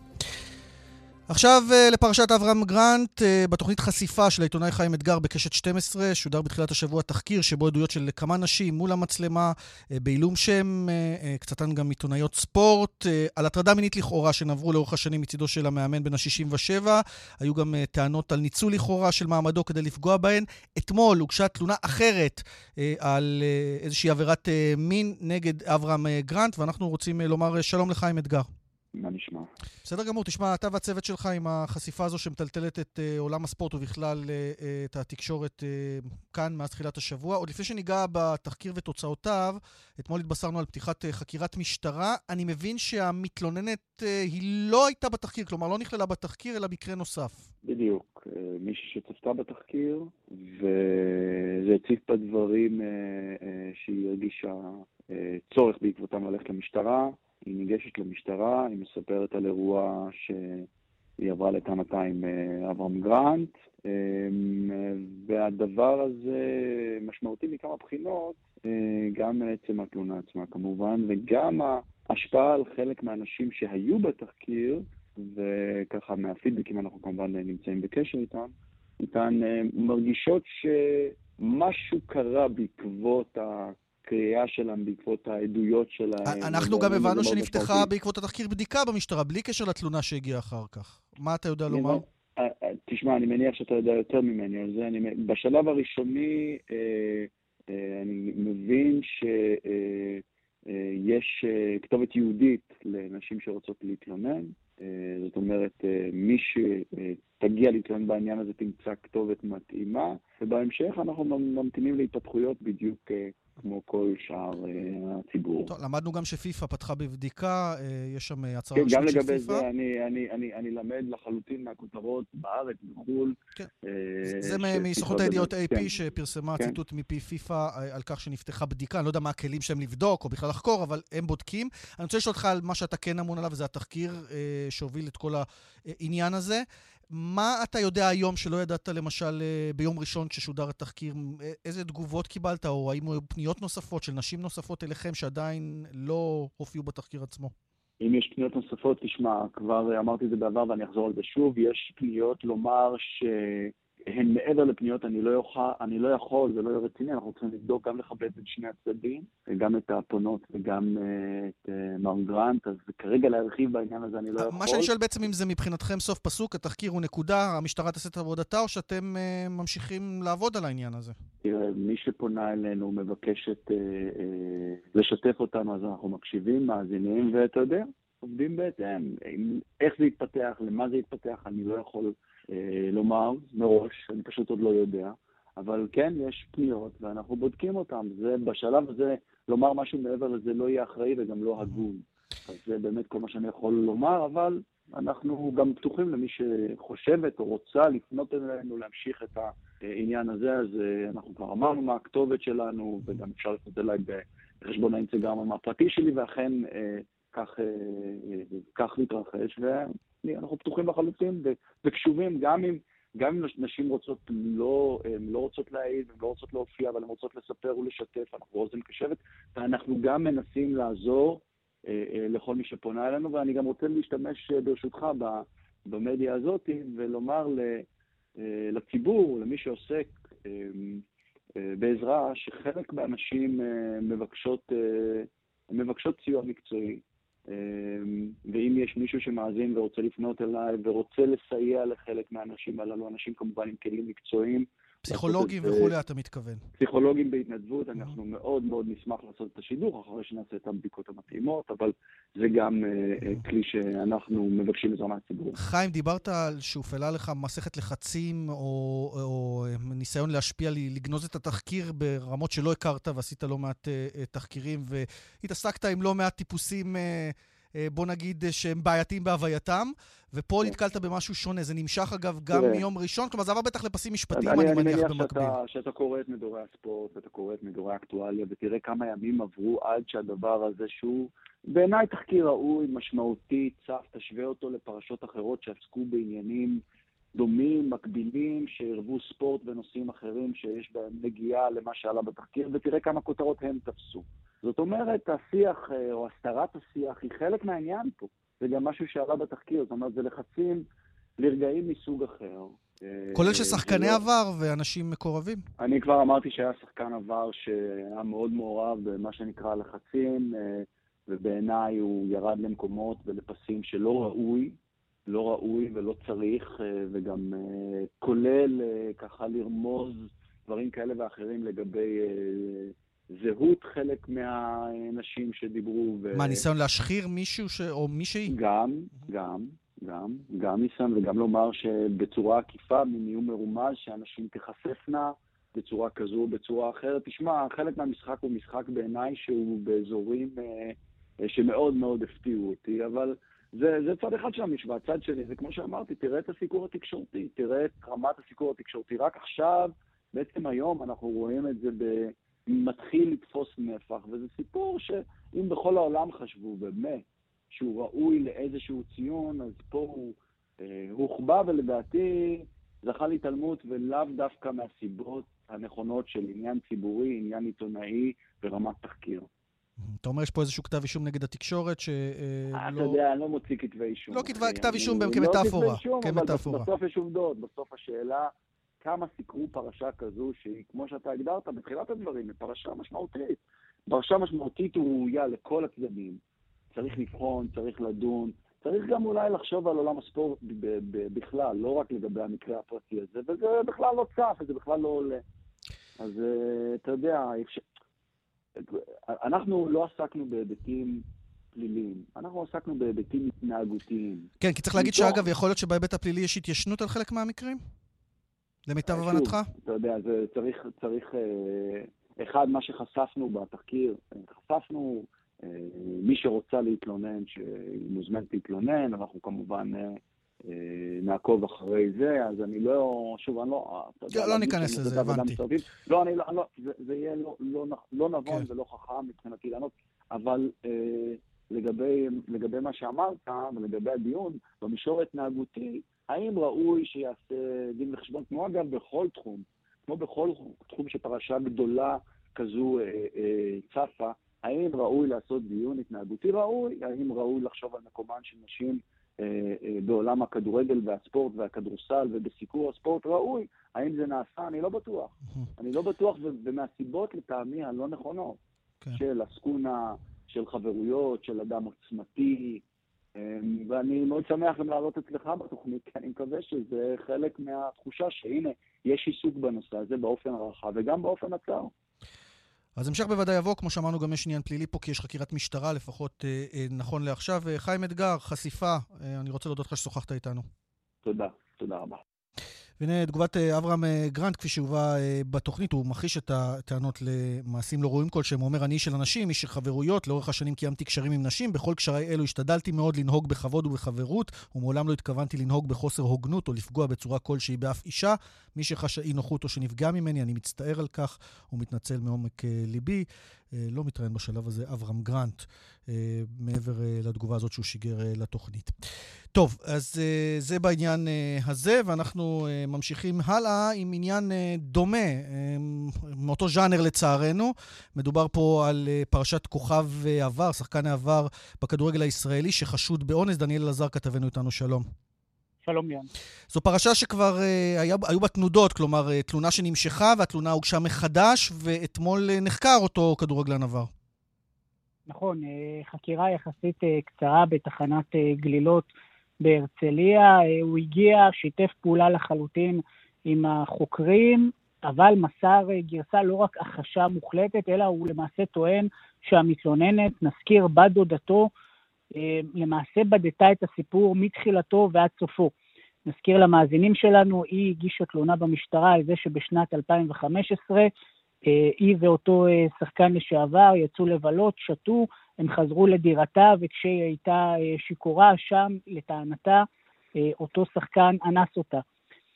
עכשיו אה, לפרשת אברהם גרנט, אה, בתוכנית חשיפה של העיתונאי חיים אתגר בקשת 12, שודר בתחילת השבוע תחקיר שבו עדויות של כמה נשים מול המצלמה אה, בעילום שם, קצתן גם עיתונאיות ספורט, על הטרדה מינית לכאורה שנעברו לאורך השנים מצידו של המאמן בן ה-67. היו גם טענות על ניצול לכאורה של מעמדו כדי לפגוע בהן. אתמול הוגשה תלונה אחרת על איזושהי עבירת מין נגד אברהם גרנט, ואנחנו רוצים לומר שלום לחיים אתגר. מה נשמע? בסדר גמור, תשמע, אתה והצוות שלך עם החשיפה הזו שמטלטלת את uh, עולם הספורט ובכלל uh, uh, את התקשורת uh, כאן מאז תחילת השבוע. עוד לפני שניגע בתחקיר ותוצאותיו, אתמול התבשרנו על פתיחת uh, חקירת משטרה. אני מבין שהמתלוננת uh, היא לא הייתה בתחקיר, כלומר לא נכללה בתחקיר, אלא מקרה נוסף. בדיוק. מישהי שצפתה בתחקיר, וזה הציף בה דברים uh, uh, שהיא הרגישה uh, צורך בעקבותם ללכת למשטרה. היא ניגשת למשטרה, היא מספרת על אירוע שהיא עברה לטענתה עם אה, אברהם גרנט, אמ, והדבר הזה משמעותי מכמה בחינות, אה, גם מעצם התלונה עצמה כמובן, וגם ההשפעה על חלק מהאנשים שהיו בתחקיר, וככה מהפידבקים אנחנו כמובן נמצאים בקשר איתם, איתן אה, מרגישות שמשהו קרה בעקבות ה... הקריאה שלהם בעקבות העדויות שלהם. אנחנו גם הבנו שנפתחה בעקבות התחקיר בדיקה במשטרה, בלי קשר לתלונה שהגיעה אחר כך. מה אתה יודע לומר? אה, אה, תשמע, אני מניח שאתה יודע יותר ממני על זה. אני, בשלב הראשוני אה, אה, אני מבין שיש אה, אה, כתובת יהודית לנשים שרוצות להתלונן. זאת אומרת, מי שתגיע להתלונן בעניין הזה תמצא כתובת מתאימה, ובהמשך אנחנו ממתינים להתפתחויות בדיוק כמו כל שאר uh, הציבור. טוב, למדנו גם שפיפ"א פתחה בבדיקה, uh, יש שם הצהרה כן, רשמית של פיפ"א. כן, גם לגבי זה אני, אני, אני, אני למד לחלוטין מהכותרות בארץ, בחו"ל. כן. Uh, זה מסוכנות הידיעות AP כן. שפרסמה כן. ציטוט מפי פיפ"א על כך שנפתחה בדיקה. אני לא יודע מה הכלים שלהם לבדוק או בכלל לחקור, אבל הם בודקים. אני רוצה לשאול אותך על מה שאתה כן אמון עליו, וזה התחקיר uh, שהוביל את כל העניין הזה. מה אתה יודע היום שלא ידעת, למשל, אה, ביום ראשון כששודר התחקיר? אה, איזה תגובות קיבלת, או האם היו פניות נוספות של נשים נוספות אליכם שעדיין לא הופיעו בתחקיר עצמו? אם יש פניות נוספות, תשמע, כבר אמרתי את זה בעבר ואני אחזור על זה שוב, יש פניות לומר ש... הן מעבר לפניות, אני לא, יוכל, אני לא יכול, זה לא יהיה רציני, אנחנו צריכים לבדוק גם לכבד את שני הצדדים, גם את הפונות וגם את uh, מר גרנט, אז כרגע להרחיב בעניין הזה אני לא יכול. מה שאני שואל בעצם אם זה מבחינתכם סוף פסוק, התחקיר הוא נקודה, המשטרה תעשה את עבודתה, או שאתם uh, ממשיכים לעבוד על העניין הזה? תראה, מי שפונה אלינו מבקשת uh, uh, לשתף אותנו, אז אנחנו מקשיבים, מאזינים, ואתה יודע, עובדים בהתאם. איך זה יתפתח, למה זה יתפתח, אני לא יכול... אה, לומר מראש, אני פשוט עוד לא יודע, אבל כן, יש פניות ואנחנו בודקים אותן. זה, בשלב הזה, לומר משהו מעבר לזה לא יהיה אחראי וגם לא הגון. אז זה באמת כל מה שאני יכול לומר, אבל אנחנו גם פתוחים למי שחושבת או רוצה לפנות אלינו, להמשיך את העניין הזה, אז אה, אנחנו כבר אמרנו מה הכתובת שלנו, וגם אפשר לפנות אליי בחשבון האינסטגרם הפרטי שלי, ואכן אה, כך, כך מתרחש, ואנחנו פתוחים לחלוטין וקשובים גם אם... גם אם נשים רוצות לא, לא רוצות להעיד, הן לא רוצות להופיע, אבל הן רוצות לספר ולשתף, אנחנו אוזן קשבת, ואנחנו גם מנסים לעזור אה, אה, לכל מי שפונה אלינו, ואני גם רוצה להשתמש, אה, ברשותך, במדיה הזאת, ולומר לציבור, למי שעוסק בעזרה, שחלק מהנשים מבקשות, מבקשות סיוע מקצועי. ואם יש מישהו שמאזין ורוצה לפנות אליי ורוצה לסייע לחלק מהאנשים הללו, אנשים כמובן עם כלים מקצועיים, פסיכולוגים וכולי, אתה מתכוון. פסיכולוגים בהתנדבות, אנחנו מאוד מאוד נשמח לעשות את השידור אחרי שנעשה את הבדיקות המתאימות, אבל זה גם אה, אה, כלי שאנחנו מבקשים עזרה מהציבור. חיים, דיברת על שהופעלה לך מסכת לחצים או, או אה, ניסיון להשפיע, לגנוז את התחקיר ברמות שלא הכרת ועשית לא מעט תחקירים, והתעסקת עם לא מעט טיפוסים... אה, בוא נגיד, אה, שהם בעייתיים בהווייתם, ופה כן. נתקלת במשהו שונה. זה נמשך, אגב, גם מיום ראשון, כלומר, זה עבר בטח לפסים משפטיים, אני, אני מניח, במקביל. אני מניח שאתה קורא את מדורי הספורט, ואתה קורא את מדורי האקטואליה, ותראה כמה ימים עברו עד שהדבר הזה, שהוא בעיניי תחקיר ראוי, משמעותי, צף, תשווה אותו לפרשות אחרות שעסקו בעניינים דומים, מקבילים, שערבו ספורט ונושאים אחרים שיש בהם נגיעה למה שעלה בתחקיר, ותראה כמה כותרות הם תפסו. זאת אומרת, השיח, אה, או הסתרת השיח, היא חלק מהעניין פה. זה גם משהו שעלה בתחקיר, זאת אומרת, זה לחצים לרגעים מסוג אחר. אה, כולל של שחקני לא... עבר ואנשים מקורבים? אני כבר אמרתי שהיה שחקן עבר שהיה מאוד מעורב במה שנקרא לחצים, אה, ובעיניי הוא ירד למקומות ולפסים שלא ראוי, לא ראוי ולא צריך, וגם כולל ככה לרמוז דברים כאלה ואחרים לגבי זהות חלק מהנשים שדיברו. ו... מה, ניסיון להשחיר מישהו ש... או מישהי? גם, גם, גם, גם ניסיון, וגם לומר שבצורה עקיפה, איום מרומז, שאנשים תיחשפנה בצורה כזו או בצורה אחרת. תשמע, חלק מהמשחק הוא משחק בעיניי שהוא באזורים אה, אה, שמאוד מאוד הפתיעו אותי, אבל זה, זה צד אחד של המשוואה. צד שני, זה כמו שאמרתי, תראה את הסיקור התקשורתי, תראה את רמת הסיקור התקשורתי. רק עכשיו, בעצם היום, אנחנו רואים את זה ב... מתחיל לתפוס נפח, וזה סיפור שאם בכל העולם חשבו באמת שהוא ראוי לאיזשהו ציון, אז פה הוא אה, הוחבא ולדעתי זכה להתעלמות ולאו דווקא מהסיבות הנכונות של עניין ציבורי, עניין עיתונאי ברמת תחקיר. אתה אומר, יש פה איזשהו כתב אישום נגד התקשורת שלא... אה, אתה יודע, אני לא מוציא כתבי אישום. לא כתב אישום כמטאפורה. לא כתבי אישום, אבל בסוף יש עובדות. בסוף השאלה כמה סיקרו פרשה כזו שהיא, כמו שאתה הגדרת בתחילת הדברים, היא פרשה משמעותית. פרשה משמעותית ראויה לכל הצדדים. צריך לבחון, צריך לדון, צריך גם אולי לחשוב על עולם הספורט בכלל, לא רק לגבי המקרה הפרטי הזה, וזה בכלל לא צף, וזה בכלל לא עולה. אז אה, אתה יודע, אפשר... אנחנו לא עסקנו בהיבטים פליליים, אנחנו עסקנו בהיבטים התנהגותיים. כן, כי צריך להגיד שאגב, יכול להיות שבהיבט הפלילי יש התיישנות על חלק מהמקרים? למיטב הבנתך? אתה יודע, זה צריך, צריך, אה, אחד, מה שחשפנו בתחקיר, חשפנו אה, מי שרוצה להתלונן, שהיא מוזמנת להתלונן, אנחנו כמובן אה, נעקוב אחרי זה, אז אני לא, שוב, אני לא... לא, לא ניכנס לזה, הבנתי. לא, אני לא, לא, זה, זה יהיה לא, לא, לא נבון כן. ולא חכם מבחינתי לענות, אבל לגבי, לגבי מה שאמרת ולגבי הדיון, במישור ההתנהגותי, האם ראוי שיעשה דין וחשבון, כמו אגב בכל תחום, כמו בכל תחום שפרשה גדולה כזו אה, אה, צפה, האם ראוי לעשות דיון התנהגותי ראוי? האם ראוי לחשוב על מקומן של נשים אה, אה, בעולם הכדורגל והספורט והכדורסל ובסיקור הספורט ראוי? האם זה נעשה? אני לא בטוח. אני לא בטוח, ומהסיבות לטעמי הלא נכונות, כן. של עסקונה, של חברויות, של אדם עוצמתי, ואני מאוד שמח גם לעלות אצלך בתוכנית, כי אני מקווה שזה חלק מהתחושה שהנה, יש עיסוק בנושא הזה באופן הרחב וגם באופן הצר. אז המשך בוודאי יבוא, כמו שאמרנו, גם יש עניין פלילי פה, כי יש חקירת משטרה, לפחות אה, אה, נכון לעכשיו. אה, חיים אתגר, חשיפה, אה, אני רוצה להודות לך ששוחחת איתנו. תודה, תודה רבה. והנה תגובת אה, אברהם אה, גרנט, כפי שהובא אה, בתוכנית, הוא מכחיש את הטענות למעשים לא ראויים כלשהם. הוא אומר, אני איש של אנשים, איש של חברויות, לאורך השנים קיימתי קשרים עם נשים, בכל קשרי אלו השתדלתי מאוד לנהוג בכבוד ובחברות, ומעולם לא התכוונתי לנהוג בחוסר הוגנות או לפגוע בצורה כלשהי באף אישה. מי שחש אי נוחות או שנפגע ממני, אני מצטער על כך ומתנצל מעומק ליבי. לא מתראיין בשלב הזה אברהם גרנט, מעבר לתגובה הזאת שהוא שיגר לתוכנית. טוב, אז זה בעניין הזה, ואנחנו ממשיכים הלאה עם עניין אה, דומה, אה, מאותו ז'אנר לצערנו. מדובר פה על אה, פרשת כוכב עבר, שחקן העבר בכדורגל הישראלי, שחשוד באונס. דניאל אלעזר כתבנו איתנו, שלום. שלום ליאן. זו פרשה שכבר היה, היו בה תנודות, כלומר, תלונה שנמשכה והתלונה הוגשה מחדש, ואתמול נחקר אותו כדורגלן עבר. נכון, חקירה יחסית קצרה בתחנת גלילות. בהרצליה. אה, הוא הגיע, שיתף פעולה לחלוטין עם החוקרים, אבל מסר אה, גרסה לא רק הכחשה מוחלטת, אלא הוא למעשה טוען שהמתלוננת, נזכיר בת דודתו, אה, למעשה בדתה את הסיפור מתחילתו ועד סופו. נזכיר למאזינים שלנו, היא הגישה תלונה במשטרה על זה שבשנת 2015 היא ואותו שחקן לשעבר יצאו לבלות, שתו, הם חזרו לדירתה, וכשהיא הייתה אה, שיכורה, שם, לטענתה, אה, אותו שחקן אנס אותה.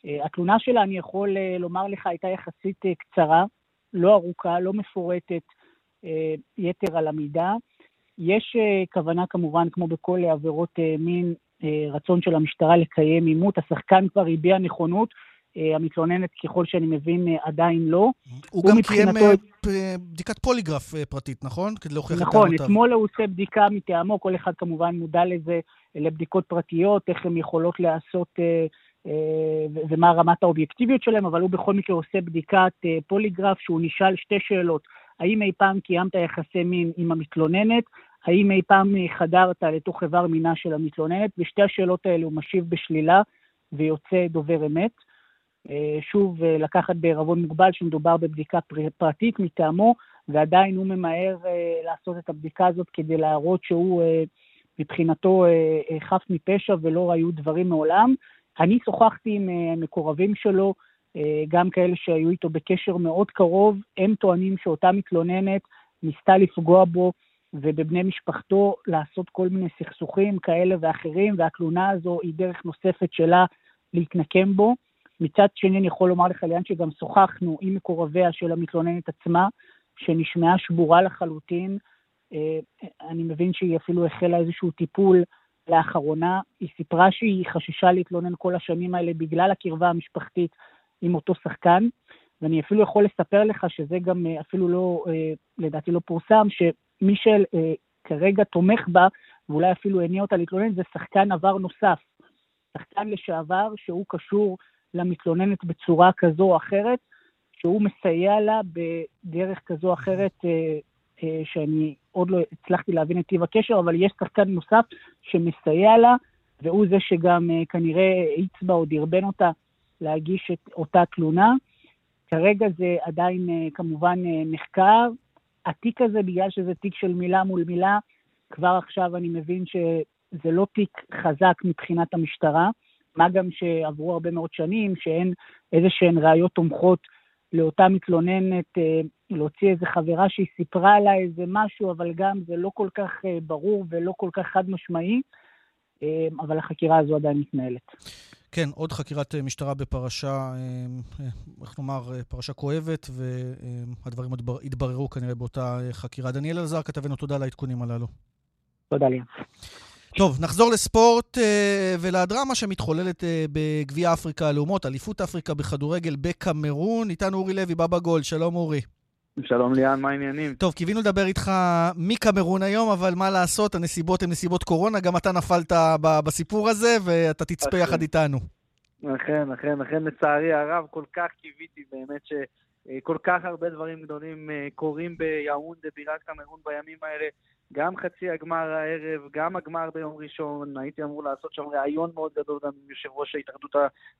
אה, התלונה שלה, אני יכול לומר לך, הייתה יחסית קצרה, לא ארוכה, לא מפורטת יתר על המידה. יש כוונה, כמובן, כמו בכל עבירות מין, רצון של המשטרה לקיים עימות. השחקן כבר הביע נכונות, אה, המתלוננת, ככל שאני מבין, אה, עדיין לא. הוא גם קיים אה, בדיקת פוליגרף פרטית, נכון? כדי להוכיח את טענותיו. נכון, אתמול הוא עושה בדיקה מטעמו, כל אחד כמובן מודע לזה, לבדיקות פרטיות, איך הן יכולות להיעשות ומה רמת האובייקטיביות שלהם, אבל הוא בכל מקרה עושה בדיקת פוליגרף, שהוא נשאל שתי שאלות. האם אי פעם קיימת יחסי מין עם המתלוננת? האם אי פעם חדרת לתוך איבר מינה של המתלוננת? ושתי השאלות האלה הוא משיב בשלילה ויוצא דובר אמת. אה, שוב, אה, לקחת בערבון מוגבל שמדובר בבדיקה פרטית מטעמו, ועדיין הוא ממהר אה, לעשות את הבדיקה הזאת כדי להראות שהוא מבחינתו חף מפשע ולא היו דברים מעולם. אני שוחחתי עם מקורבים שלו, גם כאלה שהיו איתו בקשר מאוד קרוב, הם טוענים שאותה מתלוננת ניסתה לפגוע בו ובבני משפחתו לעשות כל מיני סכסוכים כאלה ואחרים, והתלונה הזו היא דרך נוספת שלה להתנקם בו. מצד שני, אני יכול לומר לך, ליאן, שגם שוחחנו עם מקורביה של המתלוננת עצמה, שנשמעה שבורה לחלוטין. אה, אני מבין שהיא אפילו החלה איזשהו טיפול לאחרונה. היא סיפרה שהיא חששה להתלונן כל השנים האלה בגלל הקרבה המשפחתית עם אותו שחקן, ואני אפילו יכול לספר לך שזה גם אה, אפילו לא, אה, לדעתי לא פורסם, שמי שכרגע תומך בה, ואולי אפילו הניע אותה להתלונן, זה שחקן עבר נוסף. שחקן לשעבר שהוא קשור למתלוננת בצורה כזו או אחרת, שהוא מסייע לה בדרך כזו או אחרת, אה, אה, שאני עוד לא הצלחתי להבין את טיב הקשר, אבל יש שחקן נוסף שמסייע לה, והוא זה שגם אה, כנראה האיץ בה או דרבן אותה להגיש את אותה תלונה. כרגע זה עדיין כמובן נחקר. התיק הזה, בגלל שזה תיק של מילה מול מילה, כבר עכשיו אני מבין שזה לא תיק חזק מבחינת המשטרה. מה גם שעברו הרבה מאוד שנים, שאין איזה שהן ראיות תומכות לאותה מתלוננת אה, להוציא איזה חברה שהיא סיפרה לה איזה משהו, אבל גם זה לא כל כך אה, ברור ולא כל כך חד משמעי, אה, אבל החקירה הזו עדיין מתנהלת. כן, עוד חקירת משטרה בפרשה, איך נאמר, פרשה כואבת, והדברים התבררו כנראה באותה חקירה. דניאל אלעזר, כתבנו, תודה על העדכונים הללו. תודה, ליאן. טוב, נחזור לספורט אה, ולדרמה שמתחוללת אה, בגביע אפריקה הלאומות, אליפות אפריקה בכדורגל בקמרון. איתנו אורי לוי, בבא גול. שלום אורי. שלום ליאן, מה העניינים? טוב, קיווינו לדבר איתך מקמרון היום, אבל מה לעשות, הנסיבות הן נסיבות קורונה, גם אתה נפלת בסיפור הזה, ואתה תצפה אכן. יחד איתנו. אכן, אכן, אכן, לצערי הרב, כל כך קיוויתי באמת שכל כך הרבה דברים גדולים אה, קורים ביהונדה, בירת קמרון בימים האלה. גם חצי הגמר הערב, גם הגמר ביום ראשון, הייתי אמור לעשות שם ראיון מאוד גדול גם עם יושב ראש ההתאחדות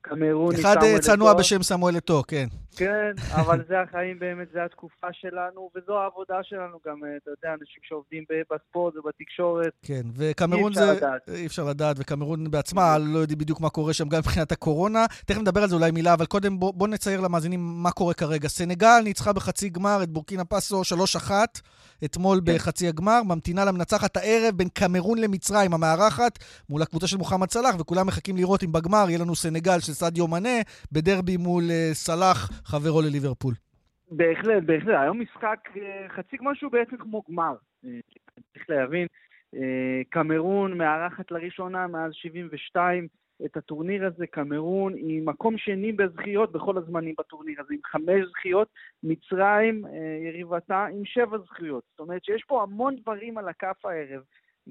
הקמרונית. אחד אה, צנוע בשם סמואל אתו, כן. כן, אבל זה החיים באמת, זה התקופה שלנו, וזו העבודה שלנו גם, אה, אתה יודע, אנשים שעובדים בספורט ובתקשורת. כן, וקמרון זה... אי אפשר לדעת. אי אפשר לדעת, וקמרון בעצמה לא יודעים בדיוק מה קורה שם, גם מבחינת הקורונה. תכף נדבר על זה אולי מילה, אבל קודם בוא, בוא נצייר למאזינים מה קורה כרגע. סנגל ניצחה בחצי גמר את בורקינה פאסו 3-1, אתמול כן. בחצי הגמר, ממתינה למנצחת הערב בין קמרון למצרים, המארחת, מול הקבוצה של מוחמד סלאח, וכולם מחכים לראות אם בגמר יהיה לנו סנגל של סעדיו מנה, בדרבי מול uh, סלאח, חברו לליברפול. בהחלט, בהחלט. היום משחק uh, חצי גמר שהוא בעצם כמו גמר. Uh, צריך להבין, קמרון מארחת לראשונה מאז 72 את הטורניר הזה, קמרון היא מקום שני בזכיות בכל הזמנים בטורניר הזה, עם חמש זכיות, מצרים, יריבתה, עם שבע זכיות. זאת אומרת שיש פה המון דברים על הכף הערב.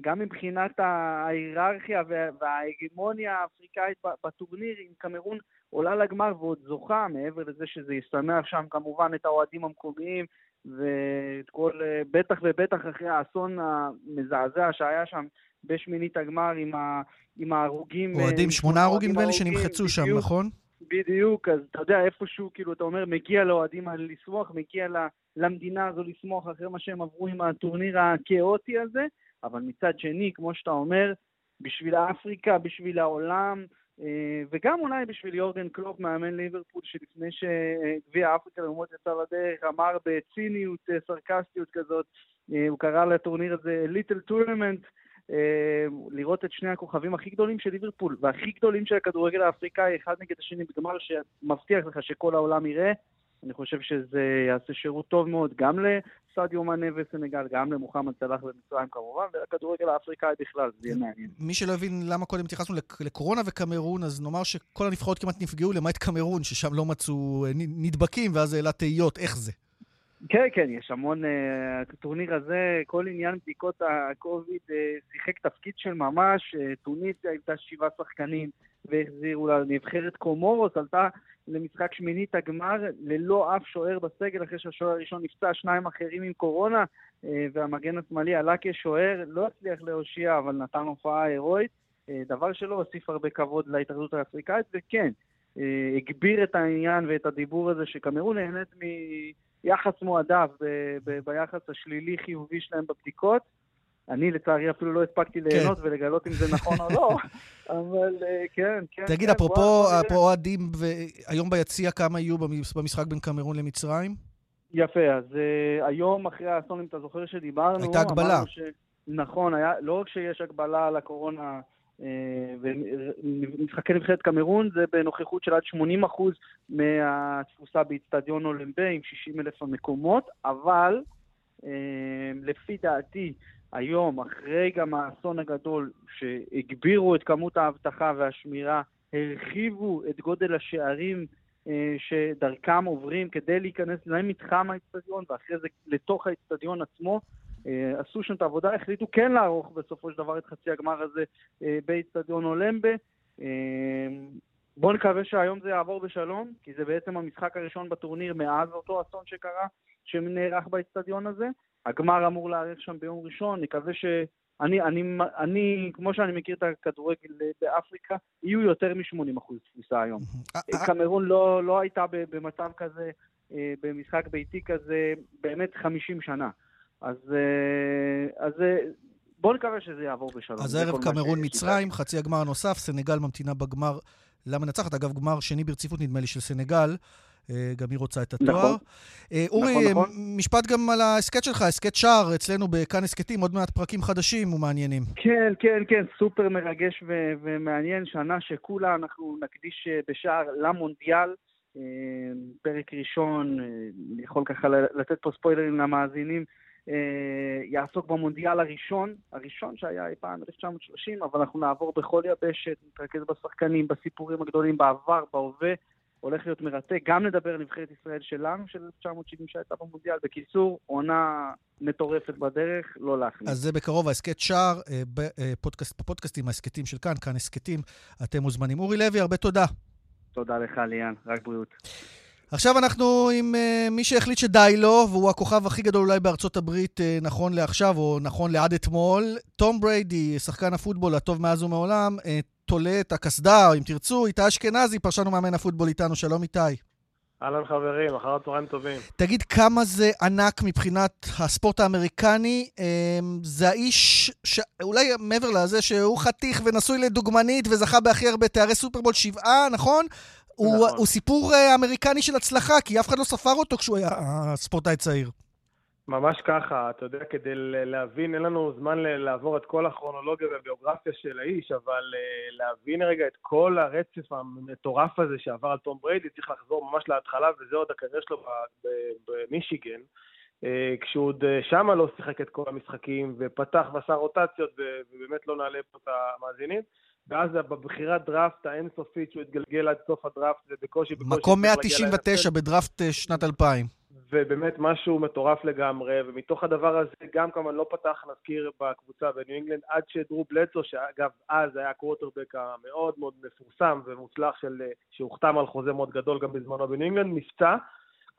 גם מבחינת ההיררכיה וההגמוניה האפריקאית בטורניר, אם קמרון עולה לגמר ועוד זוכה, מעבר לזה שזה ישמח שם כמובן את האוהדים המקומיים, ואת כל, בטח ובטח אחרי האסון המזעזע שהיה שם בשמינית הגמר עם, ה, עם ההרוגים. אוהדים, שמונה הרוגים נדמה לי שנמחצו שם, נכון? בדיוק, אז אתה יודע, איפשהו, כאילו, אתה אומר, מגיע לאוהדים האלה לשמוח, מגיע למדינה הזו לשמוח אחרי מה שהם עברו עם הטורניר הכאוטי הזה, אבל מצד שני, כמו שאתה אומר, בשביל אפריקה, בשביל העולם, אה, וגם אולי בשביל יורגן קלופ, מאמן ליברפול, שלפני שגביע אפריקה למרות יצא לדרך, אמר בציניות, אה, סרקסטיות כזאת, אה, הוא קרא לטורניר הזה little tournament, לראות את שני הכוכבים הכי גדולים של ליברפול והכי גדולים של הכדורגל האפריקאי, אחד נגד השני בגמר שמבטיח לך שכל העולם יראה. אני חושב שזה יעשה שירות טוב מאוד גם לסעדיו מאנה וסנגל, גם למוחמד סלאח ומצרים כמובן, ולכדורגל האפריקאי בכלל, זה יהיה מעניין. מי שלא הבין למה קודם התייחסנו לקורונה וקמרון, אז נאמר שכל הנבחרות כמעט נפגעו, למעט קמרון, ששם לא מצאו אה, נדבקים, ואז העלה תהיות, איך זה? כן, כן, יש המון, הטורניר אה, הזה, כל עניין בדיקות הקוביד אה, שיחק תפקיד של ממש, טוניסיה הייתה שבעה שחקנים והחזירו לה, נבחרת קומורוס עלתה למשחק שמינית הגמר ללא אף שוער בסגל, אחרי שהשוער הראשון נפצע, שניים אחרים עם קורונה, אה, והמגן השמאלי עלה כשוער, לא הצליח להושיע, אבל נתן הופעה הירואית, אה, דבר שלא הוסיף הרבה כבוד להתאחדות האפריקאית, וכן, אה, הגביר את העניין ואת הדיבור הזה שקמרון נהנית מיחס מועדף ביחס השלילי-חיובי שלהם בבדיקות. אני לצערי אפילו לא הספקתי כן. ליהנות ולגלות אם זה נכון או לא, אבל אה, כן, כן. תגיד, כן, אפרופו אוהדים, היום ביציע כמה יהיו במשחק בין קמרון למצרים? יפה, אז uh, היום אחרי האסון, אם אתה זוכר שדיברנו... הייתה הגבלה. ש... נכון, היה, לא רק שיש הגבלה על הקורונה ומשחקי נבחרת קמרון, זה בנוכחות של עד 80% מהתפוסה באיצטדיון אולימבי עם 60 אלף המקומות, אבל uh, לפי דעתי, היום, אחרי גם האסון הגדול, שהגבירו את כמות האבטחה והשמירה, הרחיבו את גודל השערים אה, שדרכם עוברים כדי להיכנס למתחם האצטדיון, ואחרי זה לתוך האצטדיון עצמו, אה, עשו שם את העבודה, החליטו כן לערוך בסופו של דבר את חצי הגמר הזה אה, באצטדיון אולמבה. אה, בואו נקווה שהיום זה יעבור בשלום, כי זה בעצם המשחק הראשון בטורניר מאז אותו אסון שקרה, שנערך באצטדיון הזה. הגמר אמור להאריך שם ביום ראשון, נקווה ש... אני, אני, אני, כמו שאני מכיר את הכדורגל באפריקה, יהיו יותר מ-80% תפוסה היום. אה, אה, קמרון לא, לא הייתה במצב כזה, אה, במשחק ביתי כזה, באמת 50 שנה. אז, אז בואו נקווה שזה יעבור בשלום. אז הערב קמרון מצרים, חצי הגמר הנוסף, סנגל ממתינה בגמר למנצחת. אגב, גמר שני ברציפות נדמה לי של סנגל. אה, גם היא רוצה את התואר. נכון. אה, אורי, נכון, נכון. משפט גם על ההסכת שלך, הסכת שער, אצלנו בכאן הסכתים, עוד מעט פרקים חדשים ומעניינים. כן, כן, כן, סופר מרגש ו- ומעניין, שנה שכולה אנחנו נקדיש אה, בשער למונדיאל. פרק ראשון, יכול ככה לתת פה ספוילרים למאזינים, יעסוק במונדיאל הראשון, הראשון שהיה אי פעם 1930, אבל אנחנו נעבור בכל יבשת, נתרכז בשחקנים, בסיפורים הגדולים בעבר, בהווה. הולך להיות מרתק. גם נדבר על נבחרת ישראל שלנו, של 1970 שהייתה במונדיאל. בקיצור, עונה מטורפת בדרך, לא להכניס. אז זה בקרוב, ההסכת שער, אה, בפודקאסט, בפודקאסטים, ההסכתים של כאן, כאן הסכתים, אתם מוזמנים. אורי לוי, הרבה תודה. תודה לך, ליאן, רק בריאות. עכשיו אנחנו עם uh, מי שהחליט שדי לו, והוא הכוכב הכי גדול אולי בארצות הברית uh, נכון לעכשיו, או נכון לעד אתמול. תום בריידי, שחקן הפוטבול הטוב מאז ומעולם, uh, תולה את הקסדה, או אם תרצו, איתי אשכנזי, פרשן ומאמן הפוטבול איתנו. שלום איתי. אהלן חברים, אחר הצהריים טובים. תגיד, כמה זה ענק מבחינת הספורט האמריקני? אמ, זה האיש, ש... אולי מעבר לזה שהוא חתיך ונשוי לדוגמנית וזכה בהכי הרבה תארי סופרבול שבעה, נכון? הוא, נכון. הוא סיפור אה, אמריקני של הצלחה, כי אף אחד לא ספר אותו כשהוא היה אה, ספורטאי צעיר. ממש ככה, אתה יודע, כדי להבין, אין לנו זמן לעבור את כל הכרונולוגיה והביוגרפיה של האיש, אבל uh, להבין רגע את כל הרצף המטורף הזה שעבר על תום בריידי, צריך לחזור ממש להתחלה, וזה עוד הקריירה שלו במישיגן. כשהוא עוד שמה לא שיחק את כל המשחקים, ופתח ועשה רוטציות, ובאמת לא נעלה פה את המאזינים. ואז בבחירת דראפט האינסופית שהוא התגלגל עד סוף הדראפט, ובקושי בקושי... מקום הצליח להגיע 199 ל-NFL. בדראפט אה, שנת 2000. ובאמת משהו מטורף לגמרי, ומתוך הדבר הזה גם כמובן לא פתח, נזכיר, בקבוצה בניו אינגלנד, עד שדרו בלדסו, שאגב אז היה הקווטרבק המאוד מאוד מפורסם ומוצלח, של, שהוחתם על חוזה מאוד גדול גם בזמנו בניו אינגלנד, נפצע.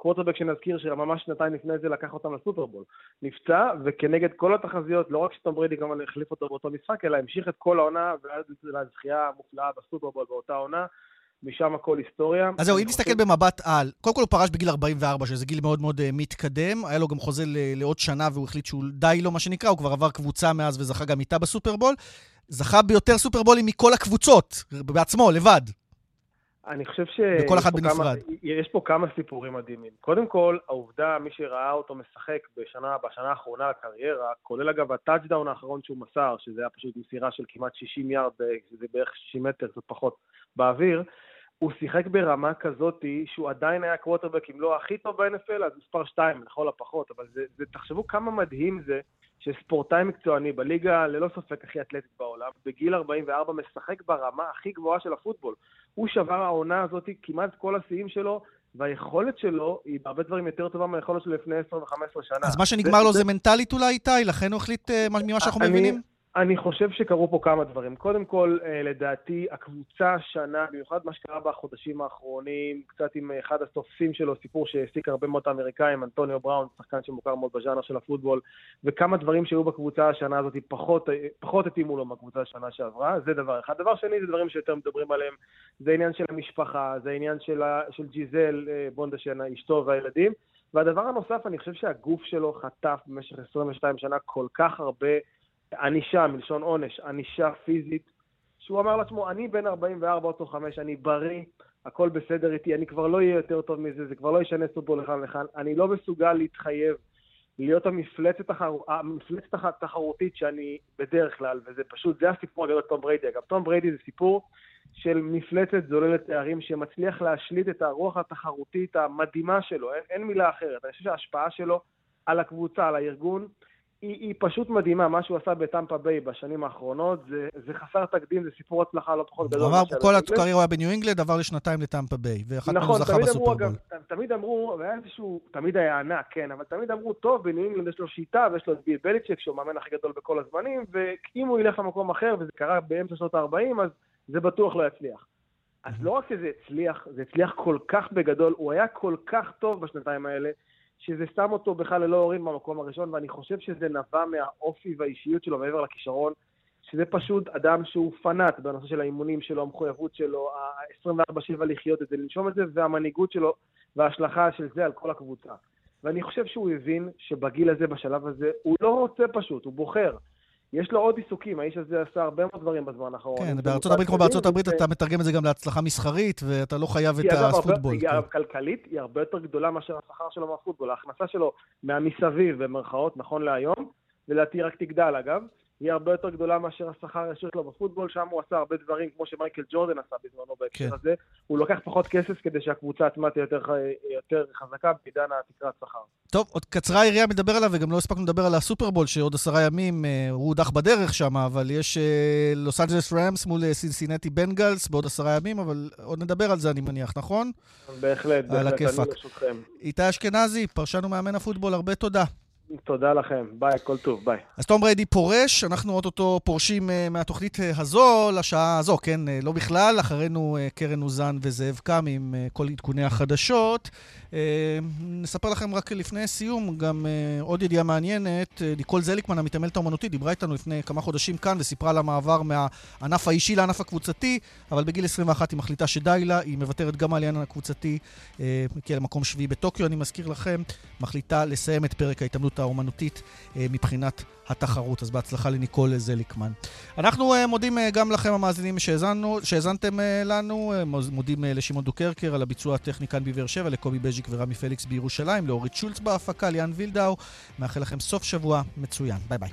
קווטרבק שנזכיר שממש שנתיים לפני זה לקח אותם לסופרבול. נפצע, וכנגד כל התחזיות, לא רק שטום בריידי כמובן החליף אותו באותו משחק, אלא המשיך את כל העונה, ועד לזכייה המופלאה בסופרבול באותה עונה. משם הכל היסטוריה. אז זהו, אם חושב- במבט על, קודם כל הוא פרש בגיל 44, שזה גיל מאוד מאוד אה, מתקדם, היה לו גם חוזה לעוד שנה והוא החליט שהוא די לו, מה שנקרא, הוא כבר עבר קבוצה מאז וזכה גם איתה בסופרבול. זכה ביותר סופרבולים מכל הקבוצות, בעצמו, לבד. אני חושב ש... וכל אחד פה כמה- בנפרד. יש פה כמה סיפורים מדהימים. קודם כל, העובדה, מי שראה אותו משחק בשנה, בשנה האחרונה לקריירה, כולל אגב הטאצ'דאון האחרון שהוא מסר, שזה היה פשוט מסירה של כמעט 60 יארד, שזה בערך 60 מטר, קצת פחות, באוויר, הוא שיחק ברמה כזאתי שהוא עדיין היה קווטרבק, אם לא הכי טוב ב-NFL, אז מספר 2 לכל הפחות, אבל זה, זה, תחשבו כמה מדהים זה שספורטאי מקצועני בליגה ללא ספק הכי אתלטית בעולם, בגיל 44 משחק ברמה הכי גבוהה של הפוטבול. הוא שבר העונה הזאת כמעט כל השיאים שלו, והיכולת שלו היא בהרבה דברים יותר טובה מהיכולת שלו לפני 10 ו-15 שנה. אז מה שנגמר לו זה מנטלית אולי, איתי? לכן הוא החליט, אה, מה- ממה שאנחנו אני- מבינים? אני חושב שקרו פה כמה דברים. קודם כל, אה, לדעתי, הקבוצה השנה, במיוחד מה שקרה בחודשים האחרונים, קצת עם אה, אחד התופסים שלו, סיפור שהעסיק הרבה מאוד האמריקאים, אנטוניו בראון, שחקן שמוכר מאוד בז'אנר של הפוטבול, וכמה דברים שהיו בקבוצה השנה הזאת פחות, אה, פחות התאימו לו מהקבוצה השנה שעברה, זה דבר אחד. דבר שני, זה דברים שיותר מדברים עליהם, זה העניין של המשפחה, זה העניין של, של ג'יזל בונדשן, אשתו והילדים. והדבר הנוסף, אני חושב שהגוף שלו חטף במשך 22 שנה כל כך הרבה ענישה, מלשון עונש, ענישה פיזית, שהוא אמר לעצמו, אני בן 44 אותו 5, אני בריא, הכל בסדר איתי, אני כבר לא אהיה יותר טוב מזה, זה כבר לא ישנה סופו לכאן לכאן, אני לא מסוגל להתחייב להיות המפלצת, התחר... המפלצת התחרותית שאני בדרך כלל, וזה פשוט, זה הסיפור הגדול תום בריידי. אגב, תום בריידי זה סיפור של מפלצת זוללת תארים שמצליח להשליט את הרוח התחרותית המדהימה שלו, אין, אין מילה אחרת. אני חושב שההשפעה שלו על הקבוצה, על הארגון, היא, היא פשוט מדהימה. מה שהוא עשה בטמפה ביי בשנים האחרונות, זה, זה חסר תקדים, זה סיפור הצלחה לא פחות גדול. הוא אמר, כל הקריירה הוא היה בניו אינגלנד, עבר לשנתיים לטמפה ביי, מהם נכון, זכה תמיד אמרו, בסופרבול. ת- תמיד אמרו, והיה איזשהו, תמיד היה ענק, כן, אבל תמיד אמרו, טוב, בניו אינגלנד יש לו שיטה, ויש לו את ביל בליצ'יק, שהוא המאמן הכי גדול בכל הזמנים, ואם הוא ילך למקום אחר, וזה קרה באמצע שנות ה-40, אז זה בטוח לא יצליח. אז לא רק שזה הצליח, זה הצליח כל כך בגדול, הוא היה כל כך טוב בשנתיים האלה, שזה שם אותו בכלל ללא הורים במקום הראשון, ואני חושב שזה נבע מהאופי והאישיות שלו מעבר לכישרון, שזה פשוט אדם שהוא פנאט בנושא של האימונים שלו, המחויבות שלו, ה-24-7 לחיות את זה, לנשום את זה, והמנהיגות שלו וההשלכה של זה על כל הקבוצה. ואני חושב שהוא הבין שבגיל הזה, בשלב הזה, הוא לא רוצה פשוט, הוא בוחר. יש לו עוד עיסוקים, האיש הזה עשה הרבה מאוד דברים בזמן האחרון. כן, בארצות הברית, כמו בארצות הברית, אתה מתרגם את זה גם להצלחה מסחרית, ואתה לא חייב את היא הפוטבול. היא, כן. אגב, כלכלית היא הרבה יותר גדולה מאשר השכר שלו מהפוטבול. ההכנסה שלו מהמסביב, במרכאות, נכון להיום, ולדעתי רק תגדל אגב, היא הרבה יותר גדולה מאשר השכר הישיר שלו בפוטבול, שם הוא עשה הרבה דברים, כמו שמייקל ג'ורדן עשה בזמנו בהקשר כן. הזה. הוא לוקח פחות כסף כדי שהקבוצה עצמה תהיה יותר, יותר חזקה בעידן התקרת שכר. טוב, עוד קצרה היריעה מדבר עליו, וגם לא הספקנו לדבר על הסופרבול, שעוד עשרה ימים אה, הוא הודח בדרך שם, אבל יש אה, לוס אנג'לס רמס מול אה, סינסינטי בנגלס בעוד עשרה ימים, אבל עוד נדבר על זה, אני מניח, נכון? בהחלט, בהחלט. אני לרשותכם. איתי אשכנזי, פרשן ומאמן הפוטבול, הרבה תודה. תודה לכם, ביי, הכל טוב, ביי. אז תום בריידי פורש, אנחנו אוטוטו פורשים uh, מהתוכנית uh, הזו לשעה הזו, כן, uh, לא בכלל, אחרינו קרן עוזיאל וזאב קם עם כל עדכוני החדשות. Uh, נספר לכם רק לפני סיום, גם uh, עוד ידיעה מעניינת, uh, ניקול זליקמן, המתעמלת האומנותית, דיברה איתנו לפני כמה חודשים כאן וסיפרה על המעבר מהענף האישי לענף הקבוצתי, אבל בגיל 21 היא מחליטה שדי לה, היא מוותרת גם על העניין הקבוצתי, הגיעה למקום שביעי בטוקיו, אני מזכיר לכם, מחליטה לסיים את פרק ההתעמלות האומנותית אה, מבחינת התחרות. אז בהצלחה לניקול זליקמן. אנחנו אה, מודים אה, גם לכם המאזינים שהאזנתם אה, לנו, מודים לשמעון דוקרקר על הביצוע הטכני כאן בבאר שבע, לקובי בז'יק ורמי פליקס בירושלים, לאורית שולץ בהפקה, ליאן וילדאו. מאחל לכם סוף שבוע מצוין. ביי ביי.